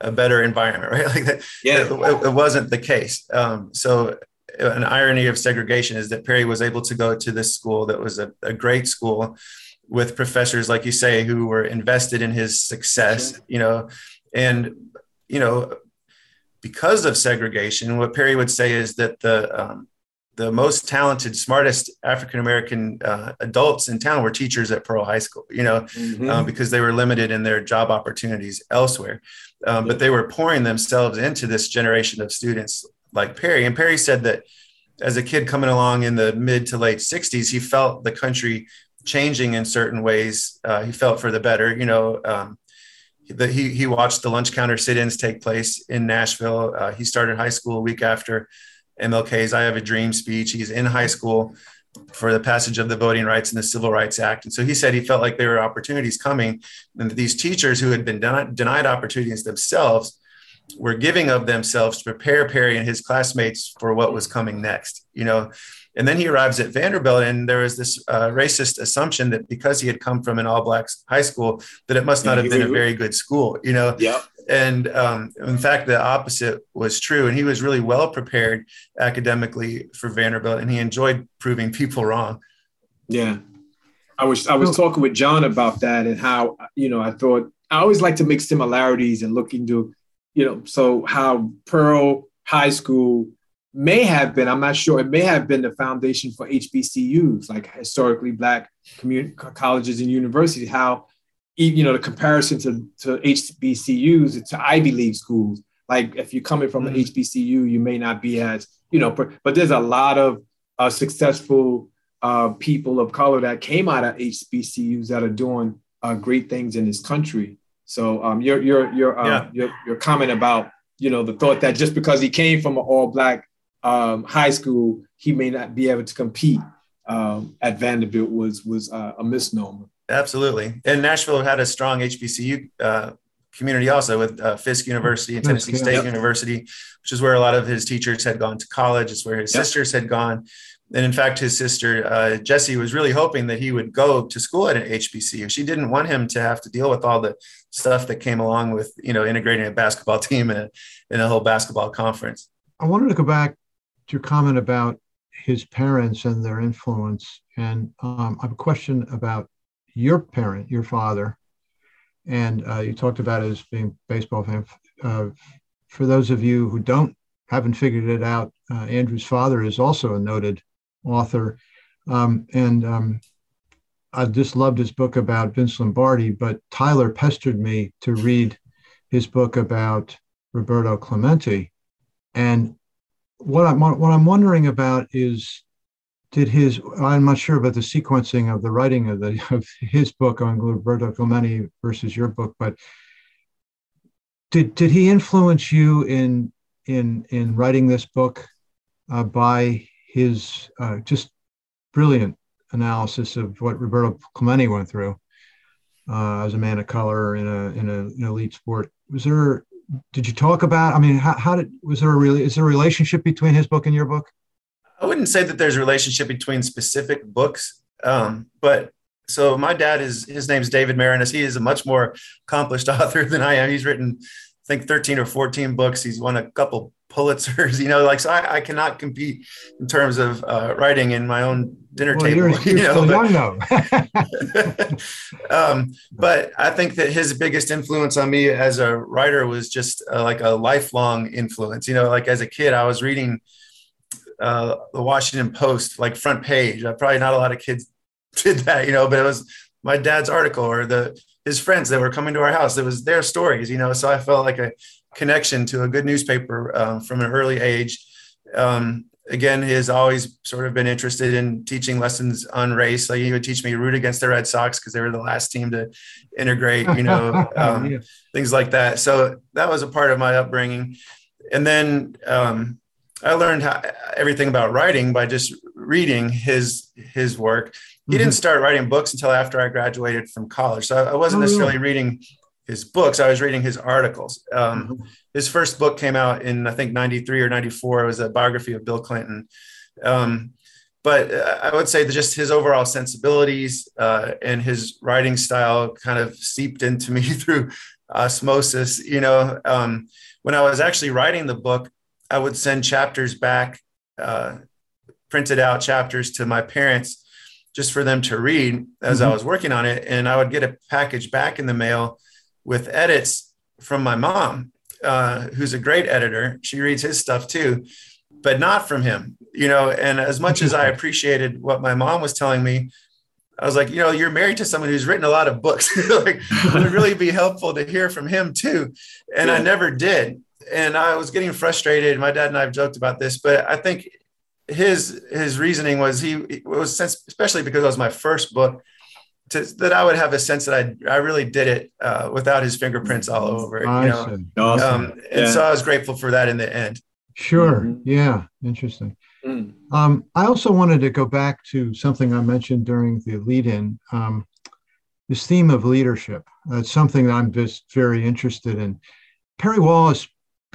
S1: a better environment, [LAUGHS] right? Like that. Yeah, it, it wasn't the case. Um, so an irony of segregation is that Perry was able to go to this school that was a, a great school with professors, like you say, who were invested in his success. Sure. You know, and you know because of segregation, what Perry would say is that the um, the most talented, smartest African American uh, adults in town were teachers at Pearl High School. You know, mm-hmm. um, because they were limited in their job opportunities elsewhere, um, but they were pouring themselves into this generation of students like Perry. And Perry said that as a kid coming along in the mid to late '60s, he felt the country changing in certain ways. Uh, he felt for the better. You know. Um, that he he watched the lunch counter sit-ins take place in Nashville. Uh, he started high school a week after MLK's "I Have a Dream" speech. He's in high school for the passage of the Voting Rights and the Civil Rights Act, and so he said he felt like there were opportunities coming, and these teachers who had been den- denied opportunities themselves were giving of themselves to prepare Perry and his classmates for what was coming next. You know, and then he arrives at Vanderbilt, and there was this uh, racist assumption that because he had come from an all black high school, that it must not have been a very good school, you know?
S3: Yeah.
S1: And um, in fact, the opposite was true. And he was really well prepared academically for Vanderbilt, and he enjoyed proving people wrong.
S3: Yeah. I was I was talking with John about that and how you know I thought I always like to make similarities and look into you know so how Pearl High School may have been, I'm not sure, it may have been the foundation for HBCUs, like historically Black community colleges and universities, how, you know, the comparison to, to HBCUs, to Ivy League schools. Like if you're coming from mm-hmm. an HBCU, you may not be as, you know, but, but there's a lot of uh, successful uh, people of color that came out of HBCUs that are doing uh, great things in this country. So um, your your your, uh, yeah. your your comment about you know the thought that just because he came from an all black um, high school, he may not be able to compete um, at Vanderbilt was was uh, a misnomer.
S1: Absolutely, and Nashville had a strong HBCU uh, community also with uh, Fisk University and Tennessee State yep. University, which is where a lot of his teachers had gone to college. It's where his yep. sisters had gone. And in fact, his sister uh, Jessie was really hoping that he would go to school at an HBCU. She didn't want him to have to deal with all the stuff that came along with, you know, integrating a basketball [LAUGHS] team in a, in a whole basketball conference.
S4: I wanted to go back to your comment about his parents and their influence. And um, I have a question about your parent, your father. And uh, you talked about it as being baseball fan. Uh, for those of you who don't haven't figured it out, uh, Andrew's father is also a noted author. Um, and um, I just loved his book about Vince Lombardi, but Tyler pestered me to read his book about Roberto Clemente. And what I'm, what I'm wondering about is did his i'm not sure about the sequencing of the writing of the of his book on roberto clemente versus your book but did did he influence you in in in writing this book uh, by his uh, just brilliant analysis of what roberto clemente went through uh, as a man of color in a in a, an elite sport? Was there did you talk about i mean how, how did was there a really is there a relationship between his book and your book
S1: I wouldn't say that there's a relationship between specific books, um, but so my dad is his name's David Maraniss. He is a much more accomplished [LAUGHS] author than I am. He's written, I think, 13 or 14 books. He's won a couple Pulitzers, [LAUGHS] you know, like so I, I cannot compete in terms of uh, writing in my own dinner well, table. [LAUGHS] You're, you're you know, but, um, but I think that his biggest influence on me as a writer was just uh, like a lifelong influence. You know, like as a kid, I was reading uh, the Washington Post, like front page. Uh, probably not a lot of kids [LAUGHS] did that, you know, but it was my dad's article or the his friends that were coming to our house. It was their stories, you know. So I felt like a connection to a good newspaper um, from an early age. Um, again, he has always sort of been interested in teaching lessons on race. Like he would teach me root against the Red Sox because they were the last team to integrate, you know, [LAUGHS] um, yeah. things like that. So that was a part of my upbringing. And then um, I learned how, everything about writing by just reading his his work. He mm-hmm. didn't start writing books until after I graduated from college, so I, wasn't oh, necessarily yeah. reading his books. I was reading his articles. Um, mm-hmm. His first book came out in I think '93 or '94. It was a biography of Bill Clinton. Um, but uh, I would say that just his overall sensibilities uh, and his writing style kind of seeped into me [LAUGHS] through osmosis. You know, um, when I was actually writing the book, I would send chapters back, uh, printed out chapters to my parents just for them to read as mm-hmm. I was working on it. And I would get a package back in the mail with edits from my mom, uh, who's a great editor. She reads his stuff too, but not from him, you know. And as much as I appreciated what my mom was telling me, I was like, you know, you're married to someone who's written a lot of books. [LAUGHS] like, it would really be helpful to hear from him too. And yeah. I never did and I was getting frustrated. My dad and I have joked about this, but I think his his reasoning was he it was especially because it was my first book to, that I would have a sense that I I really did it uh, without his fingerprints all over it. You know? Awesome. Um, and yeah. so I was grateful for that in the end.
S4: Sure. Mm-hmm. Yeah. Interesting. Mm. Um, I also wanted to go back to something I mentioned during the lead-in. Um, this theme of leadership. That's something that I'm just very interested in. Perry Wallace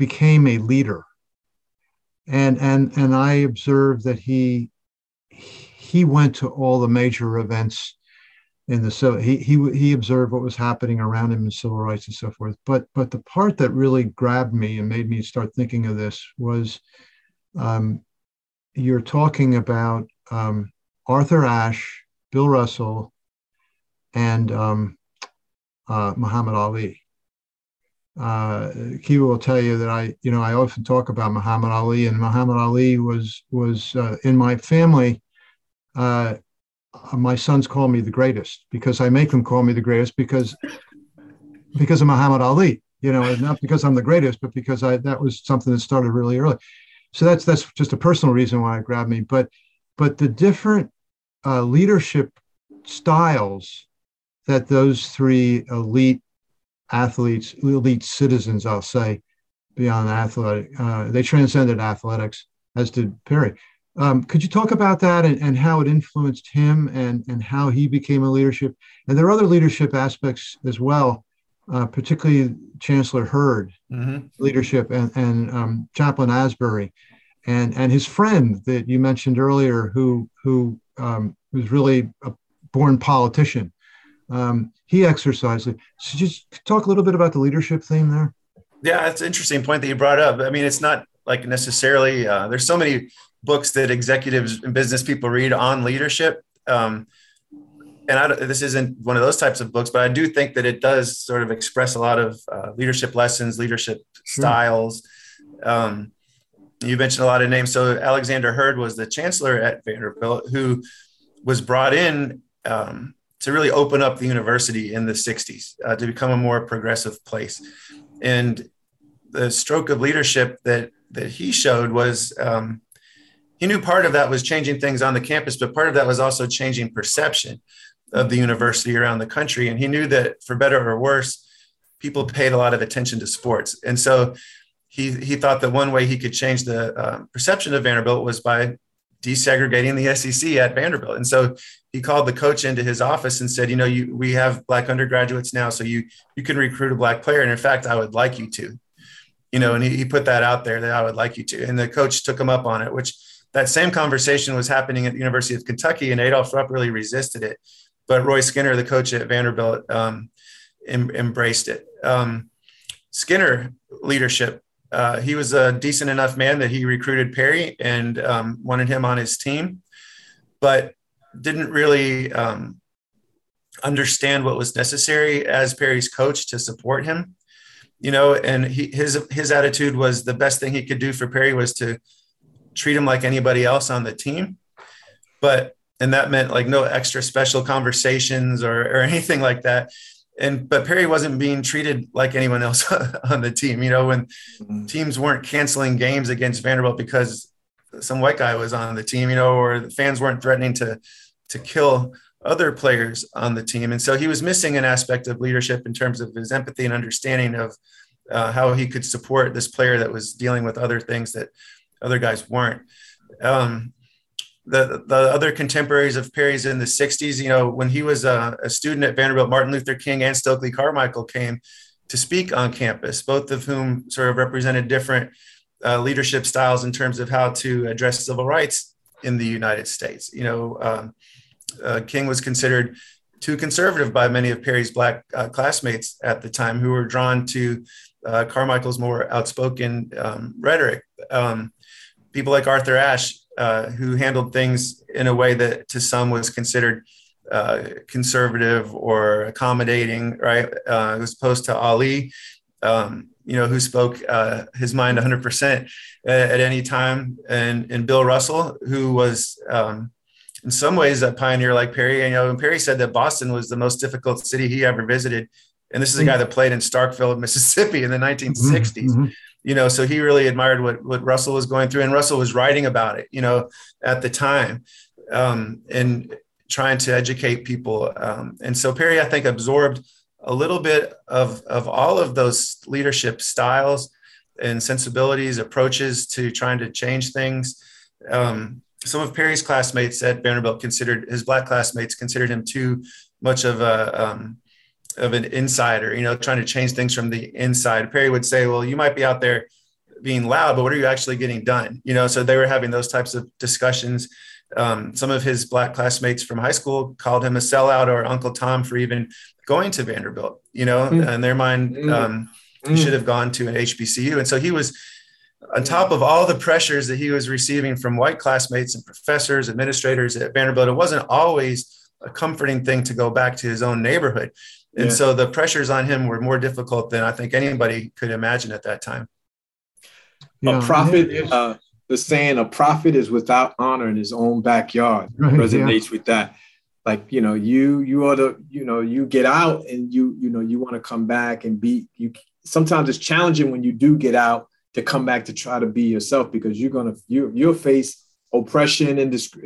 S4: became a leader. And and and I observed that he he went to all the major events in the so he he he observed what was happening around him in civil rights and so forth. But but the part that really grabbed me and made me start thinking of this was um, you're talking about um, Arthur Ashe, Bill Russell, and um, uh, Muhammad Ali uh, will tell you that I, you know, I often talk about Muhammad Ali, and Muhammad Ali was was uh, in my family. Uh, my sons call me the greatest because I make them call me the greatest because because of Muhammad Ali. You know, not because I'm the greatest, but because I that was something that started really early. So that's that's just a personal reason why it grabbed me. But but the different uh, leadership styles that those three elite athletes, elite citizens, I'll say, beyond athletic. Uh, they transcended athletics, as did Perry. Um, could you talk about that and, and how it influenced him and, and how he became a leadership? And there are other leadership aspects as well, uh, particularly Chancellor Heard mm-hmm. leadership and, and um, Chaplain Asbury and, and his friend that you mentioned earlier, who, who um, was really a born politician um, he exercised it. So just talk a little bit about the leadership theme there.
S1: Yeah, that's an interesting point that you brought up. I mean, it's not like necessarily, uh, there's so many books that executives and business people read on leadership. Um, and I, this isn't one of those types of books, but I do think that it does sort of express a lot of uh, leadership lessons, leadership sure. styles. Um, you mentioned a lot of names. So Alexander Heard was the chancellor at Vanderbilt, who was brought in um, to really open up the university in the 60s uh, to become a more progressive place. And the stroke of leadership that that he showed was um, he knew part of that was changing things on the campus, but part of that was also changing perception of the university around the country. And he knew that for better or worse, people paid a lot of attention to sports. And so he, he thought that one way he could change the uh, perception of Vanderbilt was by desegregating the SEC at Vanderbilt. And so he called the coach into his office and said, you know, you, we have black undergraduates now, so you, you can recruit a black player. And in fact, I would like you to, you know, and he, he put that out there that I would like you to. And the coach took him up on it, which that same conversation was happening at the University of Kentucky and Adolph Rupp really resisted it. But Roy Skinner, the coach at Vanderbilt, um, em- embraced it. Um, Skinner leadership uh, he was a decent enough man that he recruited Perry and um, wanted him on his team, but didn't really um, understand what was necessary as Perry's coach to support him. You know, and he, his his attitude was the best thing he could do for Perry was to treat him like anybody else on the team, but and that meant like no extra special conversations or, or [LAUGHS] anything like that and but Perry wasn't being treated like anyone else [LAUGHS] on the team. You know, when mm-hmm. teams weren't canceling games against Vanderbilt because some white guy was on the team, you know, or the fans weren't threatening to to kill other players on the team. And so he was missing an aspect of leadership in terms of his empathy and understanding of uh, how he could support this player that was dealing with other things that other guys weren't. Um, the the other contemporaries of Perry's in the 60s, you know, when he was a, a, student at Vanderbilt, Martin Luther King and Stokely Carmichael came to speak on campus, both of whom sort of represented different uh, leadership styles in terms of how to address civil rights in the United States. You know, um, uh, King was considered too conservative by many of Perry's black uh, classmates at the time, who were drawn to uh, Carmichael's more outspoken um, rhetoric. Um, people like Arthur Ashe uh, who handled things in a way that to some was considered uh, conservative or accommodating, right? Uh, as opposed to Ali, um, you know, who spoke uh, his mind 100% at, any time, and and Bill Russell, who was um, in some ways a pioneer like Perry. You know, and Perry said that Boston was the most difficult city he ever visited, and this is a guy that played in Starkville, [LAUGHS] Mississippi, in the 1960s. Mm-hmm you know so he really admired what what russell was going through and russell was writing about it you know at the time um, and trying to educate people um, and so perry i think absorbed a little bit of of all of those leadership styles and sensibilities approaches to trying to change things um, some of perry's classmates at vanderbilt considered his black classmates considered him too much of a um, of an insider, you know, trying to change things from the inside. Perry would say, well, you might be out there being loud, but what are you actually getting done? You know, so they were having those types of discussions. Um, some of his black classmates from high school called him a sellout or Uncle Tom for even going to Vanderbilt, you know, mm. in their mind, mm. um, mm. he should have gone to an HBCU. And so he was on top of all the pressures that he was receiving from white classmates and professors, administrators at Vanderbilt. It wasn't always a comforting thing to go back to his own neighborhood. And yeah. so the pressures on him were more difficult than I think anybody could imagine at that time.
S3: Yeah. A prophet, uh, the saying, a prophet is without honor in his own backyard right, resonates yeah. with that. Like, you know, you, you ought to, you know, you get out and you, you know, you want to come back and be, you, sometimes it's challenging when you do get out to come back to try to be yourself because you're to, you, you'll face oppression and disc-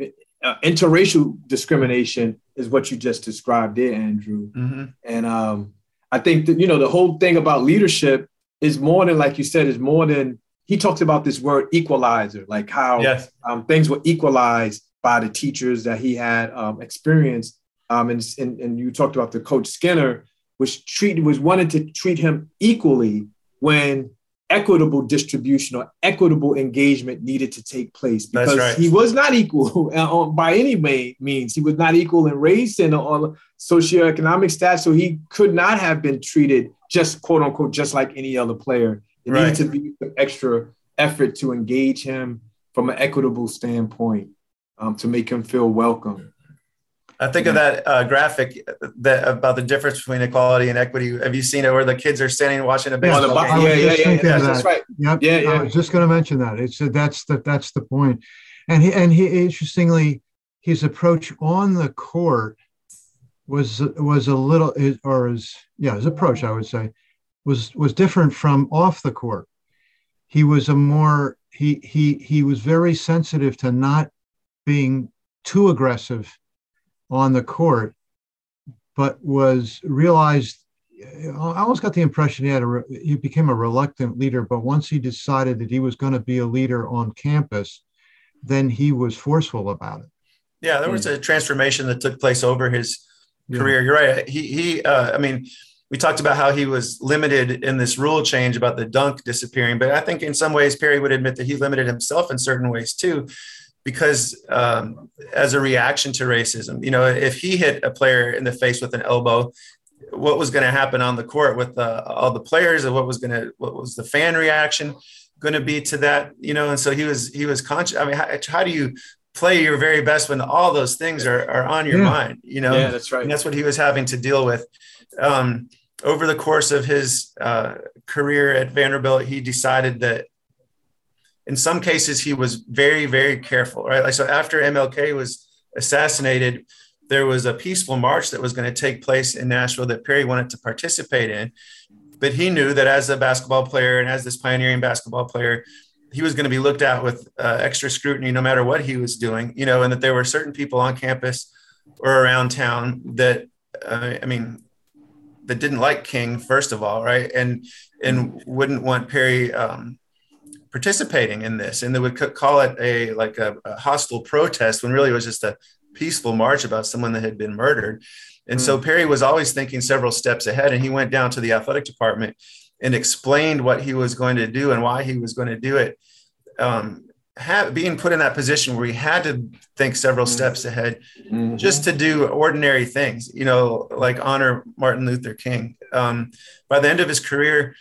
S3: uh, interracial discrimination is what you just described there, Andrew. Mm-hmm. And um, I think that you know the whole thing about leadership is more than like you said is more than he talks about this word equalizer, like how yes. um, things were equalized by the teachers that he had um, experienced. Um, and, and, and you talked about the coach Skinner, which treated was wanted to treat him equally when equitable distribution or equitable engagement needed to take place because right. he was not equal [LAUGHS] uh, by any means. He was not equal in race and on socioeconomic status, so he could not have been treated just quote unquote just like any other player. It right. needed to be extra effort to engage him from an equitable standpoint um, to make him feel welcome.
S1: I think of that uh, graphic that about the difference between equality and equity. Have you seen it where the kids are standing watching a baseball
S3: yeah,
S1: game?
S3: Yeah, yeah, yeah, yeah,
S4: that.
S3: that's right.
S4: Yep.
S3: Yeah, yeah.
S4: I was just going to mention that. It's that's the that's the point. And he and he interestingly, his approach on the court was was a little or his yeah his approach I would say was was different from off the court. He was a more he he he was very sensitive to not being too aggressive on the court, but was realized. I almost got the impression he had a he became a reluctant leader, but once he decided that he was going to be a leader on campus, then he was forceful about it.
S1: Yeah, there was a transformation that took place over his yeah. career. You're right. He he. Uh, I mean, we talked about how he was limited in this rule change about the dunk disappearing, but I think in some ways Perry would admit that he limited himself in certain ways too because um, as a reaction to racism, you know, if he hit a player in the face with an elbow, what was going to happen on the court with the, all the players, and what was going to, what was the fan reaction going to be to that, you know? And so he was, he was conscious. I mean, how, how do you play your very best when all those things are, are on your
S3: yeah.
S1: mind, you know?
S3: Yeah, that's right.
S1: And that's what he was having to deal with. Um, over the course of his uh, career at Vanderbilt, he decided that in some cases he was very very careful right? Like so after mlk was assassinated there was a peaceful march that was going to take place in nashville that perry wanted to participate in. But he knew that as a basketball player and as this pioneering basketball player he was going to be looked at with uh, extra scrutiny no matter what he was doing you know and that there were certain people on campus or around town that uh, i mean that didn't like king first of all right? And and wouldn't want perry um, participating in this and they would call it a like a, a, hostile protest when really it was just a peaceful march about someone that had been murdered and mm. so perry was always thinking several steps ahead and he went down to the athletic department and explained what he was going to do and why he was going to do it um, have, being put in that position where he had to think several mm. steps ahead mm-hmm. just to do ordinary things you know like honor martin luther king um, by the end of his career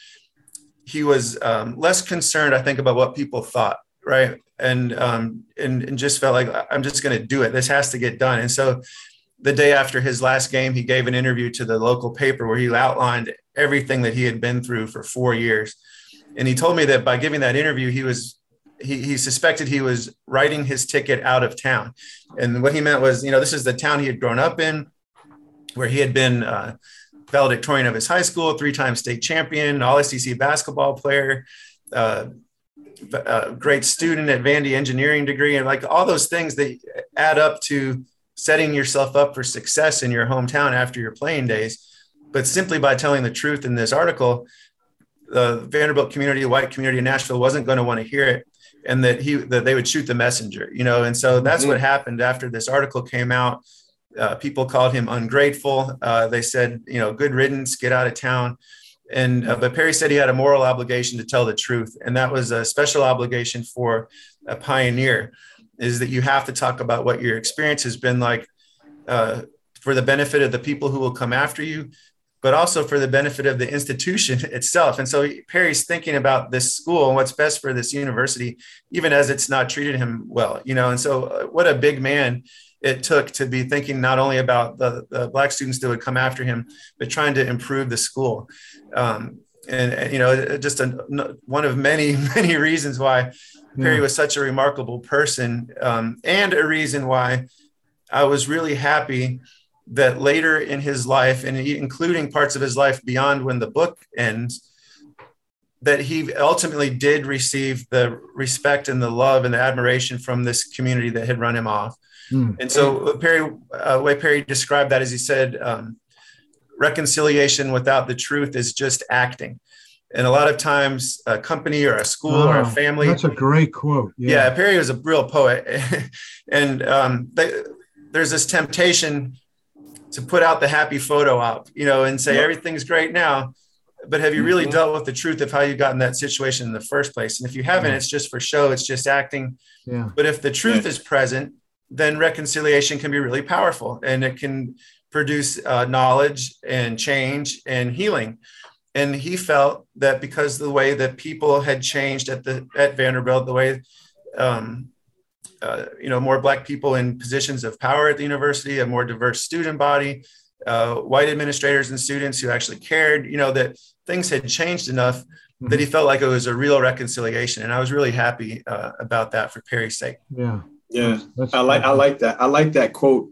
S1: he was um, less concerned, I think, about what people thought, right? And um, and, and just felt like I'm just going to do it. This has to get done. And so, the day after his last game, he gave an interview to the local paper where he outlined everything that he had been through for four years. And he told me that by giving that interview, he was he, he suspected he was writing his ticket out of town. And what he meant was, you know, this is the town he had grown up in, where he had been uh, valedictorian of his high school, three-time state champion, all SEC basketball player, uh, a great student at Vandy engineering degree, and like all those things that add up to setting yourself up for success in your hometown after your playing days. But simply by telling the truth in this article, the Vanderbilt community, the white community in Nashville wasn't going to want to hear it and that he that they would shoot the messenger, you know. And so that's mm-hmm. what happened after this article came out. Uh, people called him ungrateful. Uh, they said, you know, good riddance, get out of town. And uh, but Perry said he had a moral obligation to tell the truth, and that was a special obligation for a pioneer, is that you have to talk about what your experience has been like uh, for the benefit of the people who will come after you, but also for the benefit of the institution [LAUGHS] itself. And so Perry's thinking about this school and what's best for this university, even as it's not treated him well, you know. And so, uh, what a big man it took to be thinking not only about the, the black students that would come after him, but trying to improve the school. Um, and, and, you know, just a, one of many, [LAUGHS] many reasons why Perry was such a remarkable person, um, and a reason why I was really happy that later in his life, and including parts of his life beyond when the book ends, that he ultimately did receive the respect and the love and the admiration from this community that had run him off. Mm. And so Perry, uh, way Perry described that as he said, um, reconciliation without the truth is just acting. And a lot of times, a company or a school oh, or a family.
S4: That's a great quote.
S1: Yeah, yeah Perry was a real poet, [LAUGHS] and um, they, there's this temptation to put out the happy photo op, you know, and say yep. everything's great now. But have you really mm-hmm. dealt with the truth of how you got in that situation in the first place? And if you haven't, it's just for show. It's just acting.
S4: Yeah.
S1: But if the truth yeah. is present, then reconciliation can be really powerful and it can produce uh, knowledge and change and healing and he felt that because the way that people had changed at the at vanderbilt the way um, uh, you know, more black people in positions of power at the university, a more diverse student body, uh, white administrators and students who actually cared, you know, that things had changed enough mm-hmm. that he felt like it was a real reconciliation. And I was really happy uh, about that for Perry's sake.
S3: Yeah. Yeah. That's, I like, I like that. I like that quote.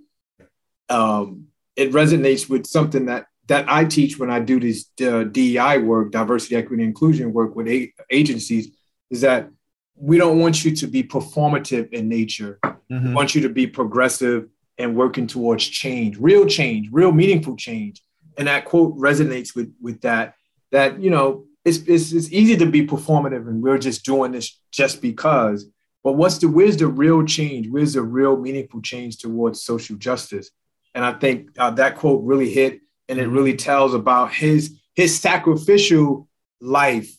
S3: Um, it resonates with something that, that I teach when I do this uh, DEI work, diversity, equity, inclusion work with a- agencies is that we don't want you to be performative in nature. Mm-hmm. We want you to be progressive and working towards change, real change, real meaningful change. And that quote resonates with with that. That you know, it's it's, it's easy to be performative, and we're just doing this just because. But what's the where's the real change? Where's the real meaningful change towards social justice? And I think uh, that quote really hit, and it really tells about his his sacrificial life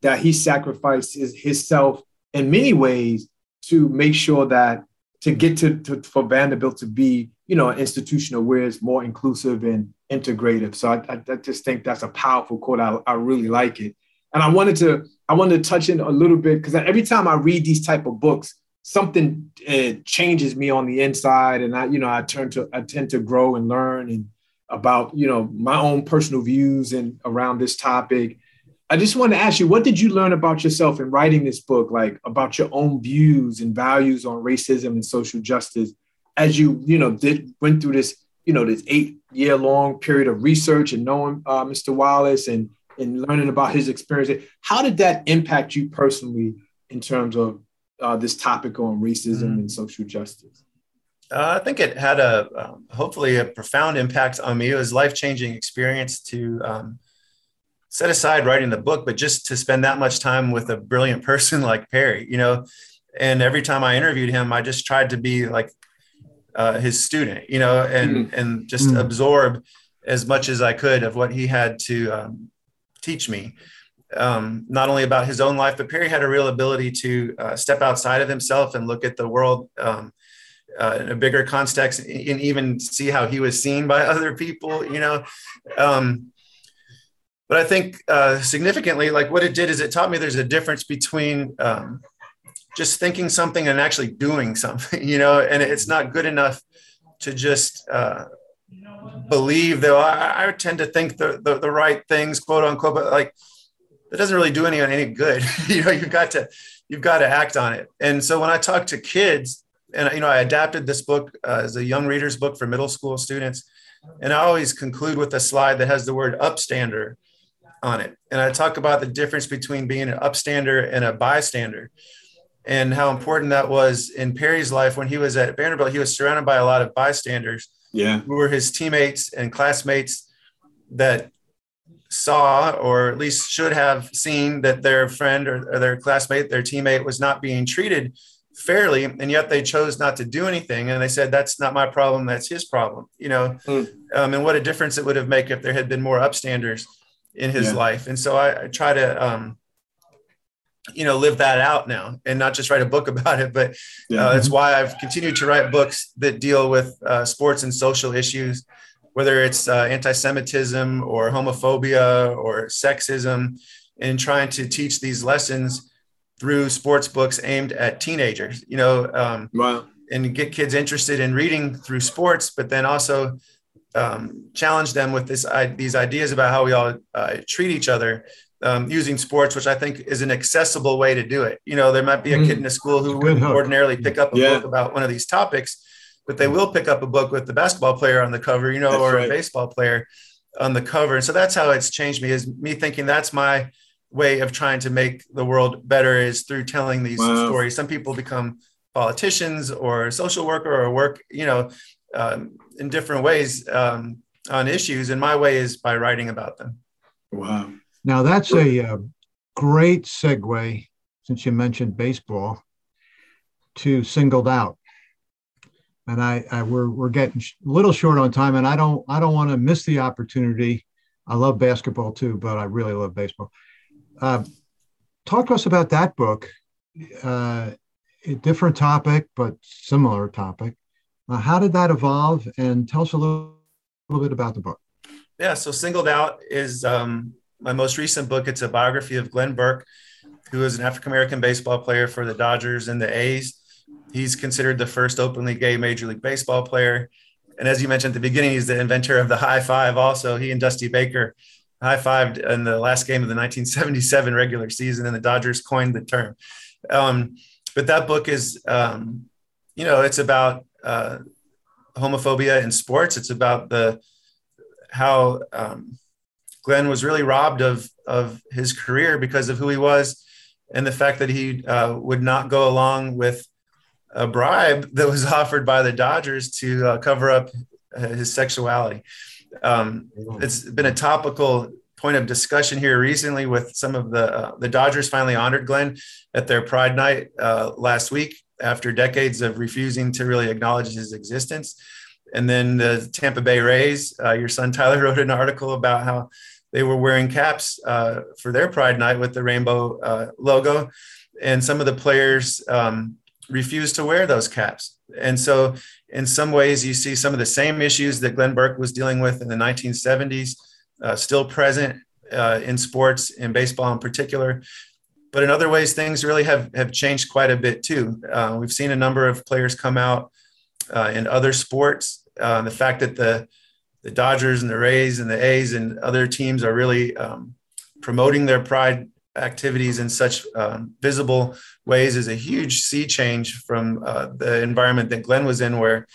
S3: that he sacrificed his, himself in many ways to make sure that to get to, to for Vanderbilt to be, you know, an institution where it's more inclusive and integrative. So I, I, I just think that's a powerful quote. I, I really like it. And I wanted to I wanted to touch in a little bit because every time I read these type of books, something uh, changes me on the inside, and I you know I turn to I tend to grow and learn and about you know my own personal views and around this topic I just want to ask you, what did you learn about yourself in writing this book, like about your own views and values on racism and social justice, as you, you know, did went through this, you know, this eight year long period of research and knowing uh, Mr. Wallace and and learning about his experience. How did that impact you personally in terms of uh, this topic on racism mm-hmm. and social justice?
S1: Uh, I think it had a um, hopefully a profound impact on me. It was life changing experience to um, set aside writing the book, but just to spend that much time with a brilliant [LAUGHS] person like Perry, you know. And every time I interviewed him, I just tried to be like uh, his student, you know, and mm-hmm. and just mm-hmm. absorb as much as I could of what he had to um, teach me. Um, not only about his own life, but Perry had a real ability to uh, step outside of himself and look at the world um, uh, in a bigger context, and even see how he was seen by [LAUGHS] other people. You know, um, but I think uh, significantly, like what it did is it taught me there's a difference between um, just thinking something and actually doing something, [LAUGHS] you know, and it's not good enough to just uh, believe though I, I, tend to think the, the, the, right things, quote unquote, but like it doesn't really do anyone any good. [LAUGHS] you know, you've got to, you've got to act on it. And so when I talk to kids and, you know, I adapted this book uh, as a young reader's book for middle school students. And I always conclude with a slide that has the word upstander on it. And I talk about the difference between being an upstander and a bystander and how important that was in Perry's life when he was at Vanderbilt. He was surrounded by a lot of bystanders
S3: yeah.
S1: who were his teammates and classmates that saw or at least should have seen that their friend or, or their classmate, their teammate was not being treated fairly and yet they chose not to do anything and they said that's not my problem that's his problem you know mm. um, and what a difference it would have made if there had been more upstanders in his yeah. life. And so I, I try to, um, you know, live that out now and not just write a book [LAUGHS] about it, but yeah. uh, that's why I've continued to write books that deal with uh, sports and social issues, whether it's uh, anti-Semitism or homophobia or sexism, and trying to teach these lessons through sports books aimed at teenagers, you know, um, wow. and get kids interested in reading through sports, but then also um, challenge them with this these ideas about how we all uh, treat each other um, using sports, which I think is an accessible way to do it. You know, there might be a mm. kid in a school who wouldn't ordinarily pick up a yeah. book about one of these topics, but they will pick up a book with the basketball player on the cover, you know, that's or right. a baseball player on the cover. And so that's how it's changed me is me thinking that's my way of trying to make the world better is through telling these wow. stories. Some people become politicians or social worker or work, you know, um, in different ways um, on issues. And my way is by writing about them.
S3: Wow.
S4: Now that's a uh, great segue, since you mentioned baseball, to singled out. And I, I we're we're getting a little short on time, and I don't I don't want to miss the opportunity. I love basketball too, but I really love baseball. Uh, talk to us about that book. Uh, a different topic, but similar topic. Uh, how did that evolve? And tell us a little, little bit about the book.
S1: Yeah, so Singled Out is um, my most recent book. It's a biography of Glenn Burke, who is an African American baseball player for the Dodgers and the A's. he's considered the first openly gay Major League Baseball player. And as you mentioned at the beginning, he's the inventor of the high five. Also, he and Dusty Baker high fived in the last game of the 1977 regular season, and the Dodgers coined the term. Um, but that book is, um, you know, it's about uh, homophobia in sports. It's about the how um, Glenn was really robbed of of his career because of who he was, and the fact that he uh, would not go along with a bribe that was [LAUGHS] offered by the Dodgers to uh, cover up his sexuality. Um, it's been a topical point of discussion here recently with some of the uh, the Dodgers finally honored Glenn at their Pride Night uh, last week after decades of refusing to really acknowledge his existence. And then the Tampa Bay Rays, uh, your son Tyler [LAUGHS] wrote an article about how they were wearing caps uh, for their Pride Night with the rainbow uh, logo, and some of the players um, refused to wear those caps. And so, in some ways, you see some of the same issues that Glenn Burke was dealing with in the 1970s, uh, still present uh, in sports, in baseball in particular. But in other ways, things really have, have changed quite a bit too. Uh, we've seen a number of players come out uh, in other sports. Uh, the fact that the the Dodgers and the Rays and the A's and other teams are really um, promoting their pride activities in such um, visible ways is a huge sea change from uh, the environment that Glenn was in, where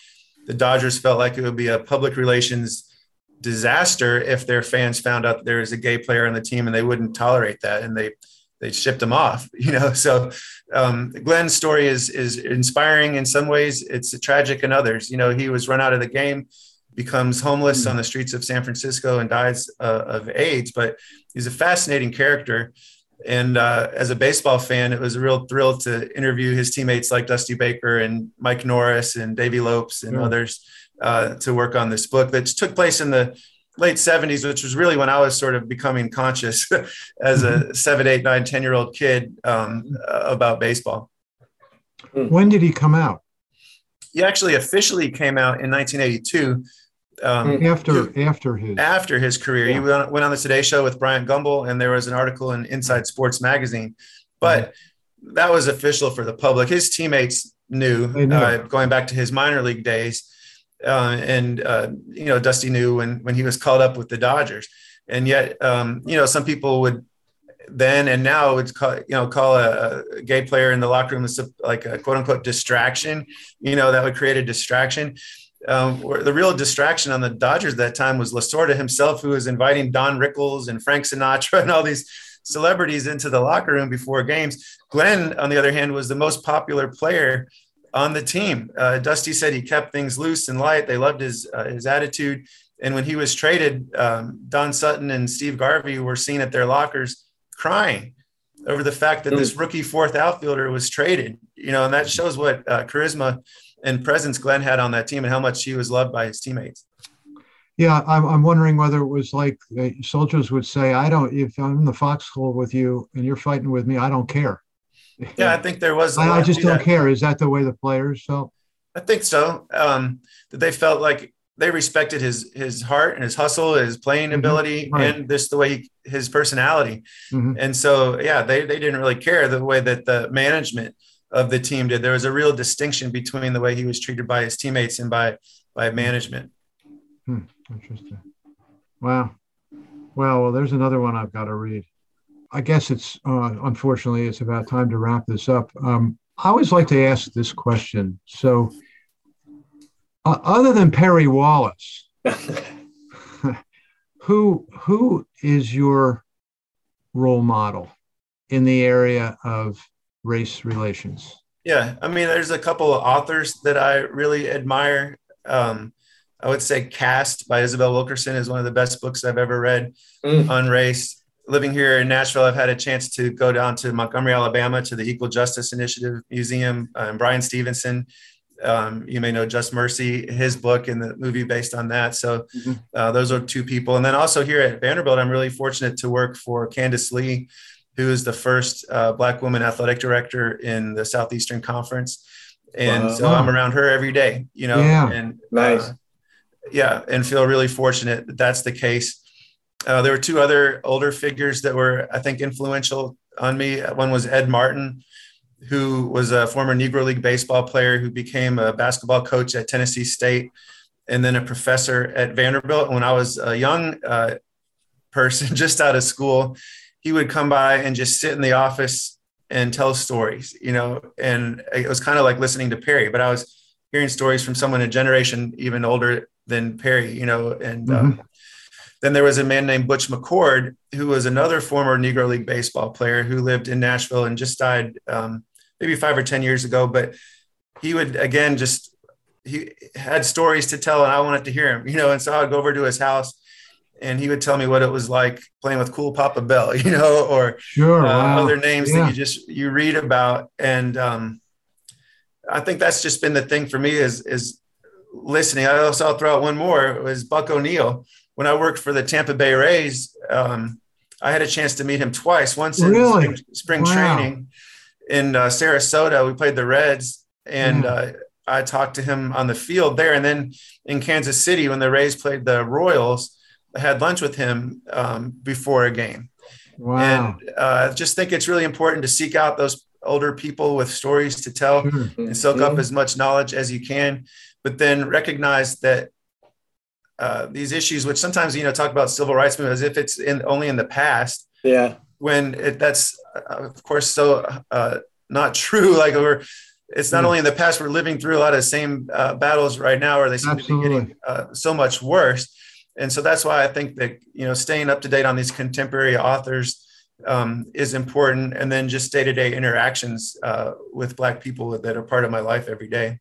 S1: the Dodgers felt like it would be a public relations disaster if their fans found out there was a gay player on the team and they wouldn't tolerate that. And they they shipped him off [LAUGHS] you know? So um, glenn's story is is inspiring in some ways. It's tragic in others. You know he was run out of the game becomes homeless mm-hmm. on the streets of san francisco and dies uh, of aids but he's a fascinating character. And uh, as a baseball fan, it was a real thrill to interview his teammates like Dusty Baker and Mike Norris and Davey Lopes and others uh, to work on this book that took place in the late 70s, which was really when I was sort of becoming conscious [LAUGHS] as a mm-hmm. seven, eight, nine, 10 year old kid um, about baseball.
S4: Hmm. When did he come out?
S1: He actually officially came out in 1982
S4: um, hmm. after he, after his
S1: after his career. Yeah. He went on, went on, the Today Show with Bryant Gumbel, and there was an article in Inside Sports magazine. But mm-hmm. that was official for the public. His teammates knew, uh, going back to his minor league days, uh, and uh, you know Dusty knew when when he was called up with the Dodgers. And yet, um, you know, some people would then and now would call you know call a, a gay player in the locker room like a quote unquote distraction. You know, that would create a distraction um, the real distraction on the Dodgers at that time was Lasorda himself, who was inviting Don Rickles and Frank Sinatra [LAUGHS] and all these celebrities into the locker room before games. Glenn, on the other hand, was the most popular player on the team. Uh, Dusty said he kept things loose and light. They loved his uh, his attitude. And when he was traded, um, Don Sutton and Steve Garvey were seen at their lockers crying over the fact that this rookie fourth outfielder was traded. You know, and that shows what uh, charisma and presence Glenn had on that team and how much he was loved by his teammates.
S4: Yeah, I'm, I'm wondering whether it was like uh, soldiers would say, I don't, if I'm in the foxhole with you and you're fighting with me, I don't care.
S1: Yeah, I think there was.
S4: I, I just don't that. care. Is that the way the players felt?
S1: I think so. Um, that they felt like they respected his his heart and his hustle, his playing mm-hmm. ability, right. and just the way he, his personality. Mm-hmm. And so, yeah, they they didn't really care the way that the management of the team did. There was a real distinction between the way he was treated by his teammates and by by management.
S4: Hmm, interesting. Wow. Well, well, there's another one I've got to read. I guess it's uh, unfortunately it's about time to wrap this up. Um, I always like to ask this question. So, uh, other than Perry Wallace, [LAUGHS] who who is your role model in the area of race relations?
S1: Yeah, I mean, there's a couple of authors that I really admire. Um, I would say Caste by Isabel Wilkerson is one of the best books I've ever read mm. on race. Living here in Nashville, I've had a chance to go down to Montgomery, Alabama, to the Equal Justice Initiative Museum. Uh, and Bryan Stevenson, um, you may know Just Mercy, his book and the movie based on that. So mm-hmm. uh, those are two people. And then also here at Vanderbilt, I'm really fortunate to work for Candice Lee, who is the first uh, Black woman athletic director in the Southeastern Conference. And wow. so I'm around her every day, you know,
S4: yeah.
S1: and uh,
S3: nice.
S1: Uh, yeah, and feel really fortunate that that's the case. Uh, there were two other older figures that were, I think, influential on me. One was Ed Martin, who was a former Negro League baseball player who became a basketball coach at Tennessee State and then a professor at Vanderbilt. When I was a young uh, person, [LAUGHS] just out of school, he would come by and just sit in the office and tell stories, you know, and it was kind of like listening to Perry, but I was hearing stories from someone a generation even older than Perry, you know, and mm-hmm. um, then there was a man named Butch McCord, who was another former Negro League baseball player who lived in Nashville and just died um, maybe five or 10 years ago. But he would, again, just, he had stories to tell and I wanted to hear him, you know, and so I would go over to his house and he would tell me what it was like playing with cool Papa Bell, [LAUGHS] you know, or
S4: sure, uh,
S1: wow. other names yeah. that you just, you read about. And um, I think that's just been the thing for me is, is listening. I also, I'll throw out one more was Buck O'Neil when I worked for the Tampa Bay Rays, um, I had a chance to meet him twice. Once in really? spring, spring wow. training in uh, Sarasota, we played the Reds, and mm. uh, I talked to him on the field there. And then in Kansas City, when the Rays played the Royals, I had lunch with him um, before a game. Wow. And uh, I just think it's really important to seek out those older people with stories to tell sure. and soak yeah. up as much knowledge as you can, but then recognize that uh, these issues, which sometimes you know talk about civil rights movement as if it's in only in the past.
S3: Yeah.
S1: When it, that's uh, of course so uh, not true. [LAUGHS] Like we're, it's not mm. only in the past. We're living through a lot of the same uh, battles right now, or they seem Absolutely. to be getting uh, so much worse. And so that's why I think that you know staying up to date on these contemporary authors um, is important, and then just day to day interactions with Black people that are part of my life every day.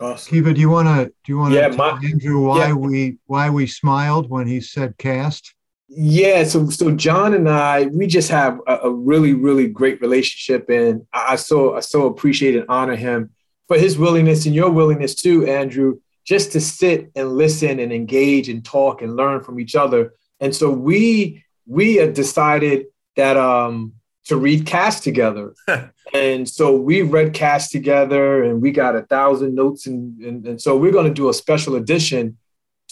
S4: Awesome. Kiva, do you want to do you want to yeah, tell Andrew why yeah. we why we smiled when he said Caste?
S3: Yeah, so so John and I, we just have a, a really really great relationship, and I, I so I so appreciate and honor him for his willingness and your willingness too, Andrew, just to sit and listen and engage and talk and learn from each other. And so we we decided that um to read Caste together. [LAUGHS] and so we read Caste together and we got a thousand notes. And, and, and so we're going to do a special edition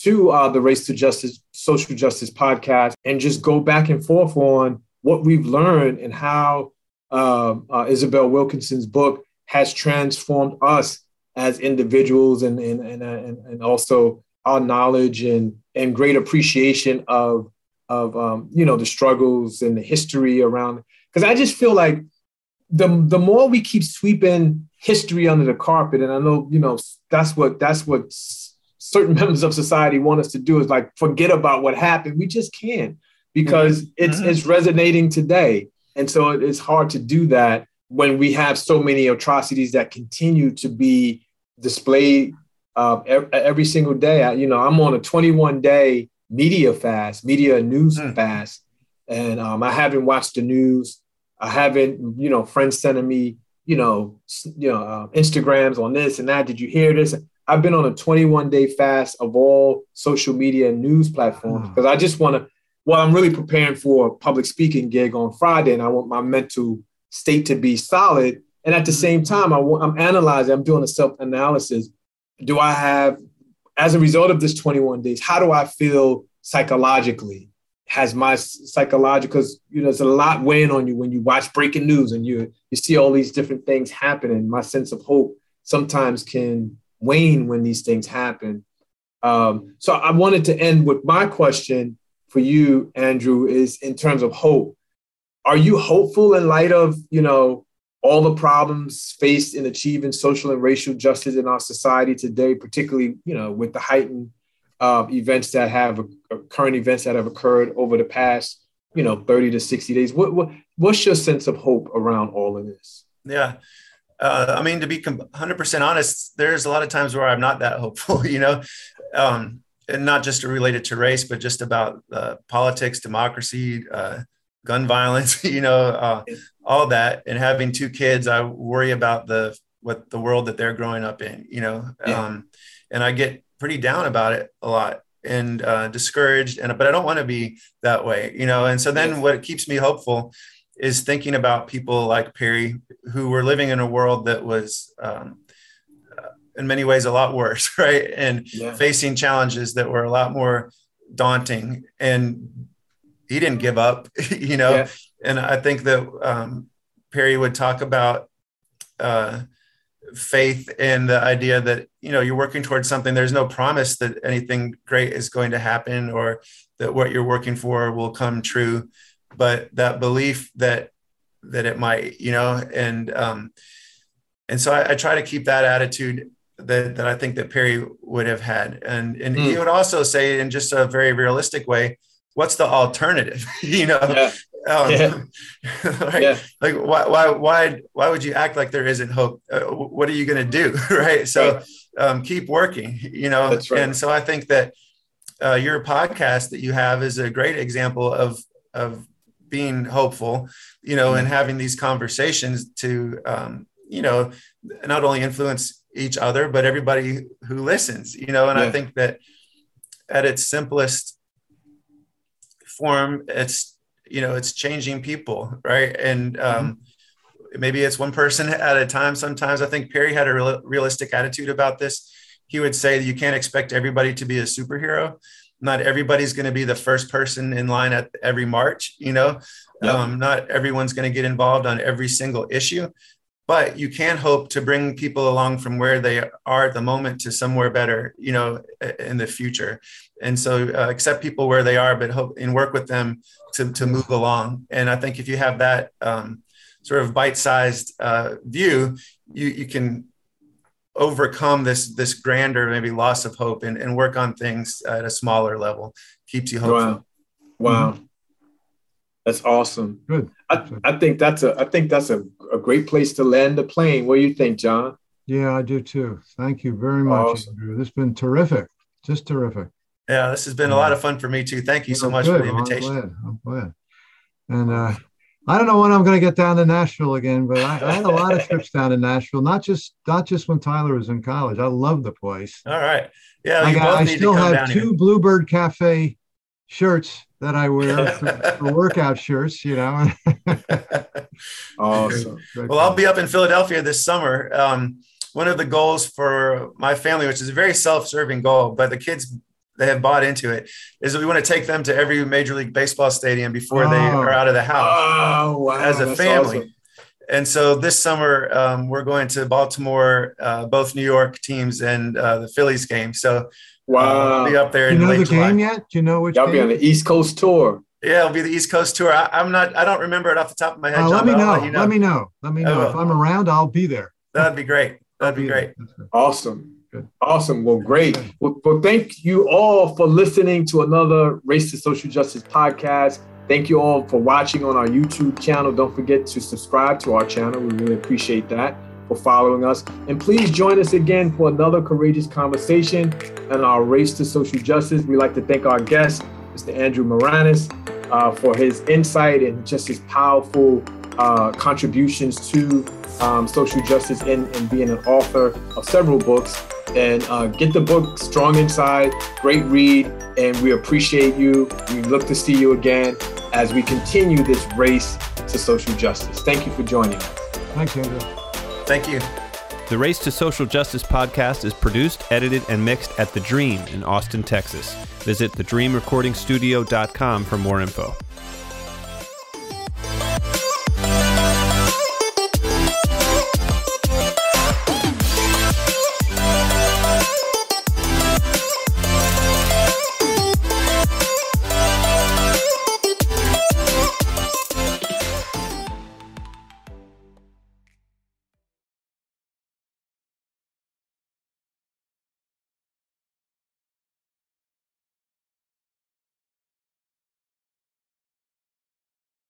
S3: to uh, the Race to Justice, Social Justice podcast and just go back and forth on what we've learned and how uh, uh, Isabel Wilkerson's book has transformed us as individuals and, and, and, and, also our knowledge and, and great appreciation of, of um, you know, the struggles and the history around because I just feel like the the more we keep sweeping history under the carpet, and I know you know that's what that's what certain [LAUGHS] members of society want us to do is like forget about what happened. We just can't because mm-hmm. it's mm-hmm. it's resonating today, and so it's hard to do that when we have so many atrocities that continue to be displayed uh, every, single day. I, you know, I'm on a 21 day media fast, media news mm. fast, and um, I haven't watched the news. I haven't, you know, friends sending me, you know, you know, uh, Instagrams on this and that. Did you hear this? I've been on a 21 day fast of all social media and news platforms because hmm. I just want to. Well, I'm really preparing for a public speaking gig on Friday, and I want my mental state to be solid. And at the hmm. same time, I I'm analyzing. I'm doing a self analysis. Do I have, as a result of this 21 days, how do I feel psychologically? Has my psychological you know there's a lot weighing on you when you watch breaking news and you you see all these different things happening. My sense of hope sometimes can wane when these things happen. Um, so i wanted to end with my question for you andrew is in terms of hope. Are you hopeful in light of you know all the problems faced in achieving social and racial justice in our society today particularly you know with the heightened uh, events that have uh, current events that have occurred over the past, you know, 30 to 60 days. What, what what's your sense of hope around all of this?
S1: Yeah. Uh, I mean, to be 100% honest, there's a lot of times where I'm not that [LAUGHS] hopeful, you know, um, and not just related to race, but just about uh, politics, democracy, uh, gun [LAUGHS] violence, [LAUGHS] you know, uh, all that. And having two kids, I worry about the what the world that they're growing up in, you know, yeah. um, and I get pretty down about it a lot and uh, discouraged and but i don't want to be that way you know and so then what keeps me hopeful is thinking about people like perry who were living in a world that was um, uh, in many ways a lot worse [LAUGHS] right and yeah. facing challenges that were a lot more daunting and he didn't give up [LAUGHS] you know yeah. and i think that um, perry would talk about uh, faith in the idea that you know you're working towards something there's no promise that anything great is going to happen or that what you're working for will come true but that belief that that it might you know and um and so I, I try to keep that attitude that that i think that perry would have had and and mm. he would also say in just a very realistic way what's the alternative [LAUGHS] you know yeah. Um, yeah. [LAUGHS] right? yeah. Like why, why, why, why would you act like there isn't hope? Uh, what are you going to do? [LAUGHS] right. So. Um, keep working, you know? Right. And so I think that uh, your podcast that you have is a great example of, of being hopeful, you know, mm-hmm. and having these conversations to, um, you know, not only influence each other, but everybody who listens, you know, and yeah. I think that at its simplest form, it's you know it's changing people right? And um, mm-hmm. maybe it's one person at a time. Sometimes i think perry had a real, realistic attitude about this. He would say that you can't expect everybody to be a superhero. Not everybody's going to be the first person in line at every march you know? Yep. um, not everyone's going to get involved on every single issue. But you can hope to bring people along from where they are at the moment to somewhere better you know in the future and so uh, accept people where they are but hope and work with them to, to move along. And i think if you have that um, sort of bite-sized uh, view you, you can overcome this this grander maybe loss of hope and, and work on things at a smaller level. Keeps you hopeful.
S3: Wow. Wow. Mm-hmm. that's awesome. Good. I, I think that's a i think that's a, a great place to land the plane. What do you think john?
S4: Yeah i do too. Thank you very much awesome. Andrew. this has been terrific. Just terrific
S1: yeah, this has been a lot of fun for me too. Thank you so much good. for the invitation.
S4: I'm glad. I'm glad. And uh, I don't know when I'm going to get down to Nashville again, but I, I, had a lot of [LAUGHS] trips down to Nashville. Not just not just when Tyler was in college. I love the place.
S1: All right. Yeah,
S4: I, got, I still have two here. Bluebird Cafe shirts that I wear [LAUGHS] for, for workout shirts. You know. [LAUGHS]
S1: awesome. Well, I'll be up in Philadelphia this summer. Um, one of the goals for my family, which is a very self-serving goal, but the kids they have bought into it is that we want to take them to every major league baseball stadium before oh. they are out of the house
S3: oh, wow.
S1: as a family awesome. and so this summer um, we're going to baltimore uh, both new york teams and uh, the phillies game so
S3: wow
S1: uh, be up there
S4: you know
S1: the
S4: July. game yet do you know which
S3: y'all be on the east coast tour
S1: yeah, it'll be the East Coast tour. I, am not. I don't remember it off the top of my head.
S4: Uh, let, me let, let, me know. Let me know. Let me know. If I'm around, I'll be there.
S1: That'd be great. That'd be, be great.
S3: Awesome. Good. Awesome. Well, great. Well, well, thank you all for listening to another Race to Social Justice podcast. Thank you all for watching on our YouTube channel. Don't forget to subscribe to our channel. We really appreciate that for following us. And please join us again for another courageous conversation on our Race to Social Justice. We'd like to thank our guest, Mr. Andrew Maraniss, uh, for his insight and just his powerful uh, contributions to um, social justice and, and being an author of several books and uh, get the book Strong Inside. Great read, and we appreciate you. We look to see you again as we continue this race to social justice. Thank you for joining us.
S4: Thanks, Andrew.
S1: Thank you.
S5: The Race to Social Justice podcast is produced, edited, and mixed at The Dream in Austin, Texas. Visit thedreamrecordingstudio.com for more info.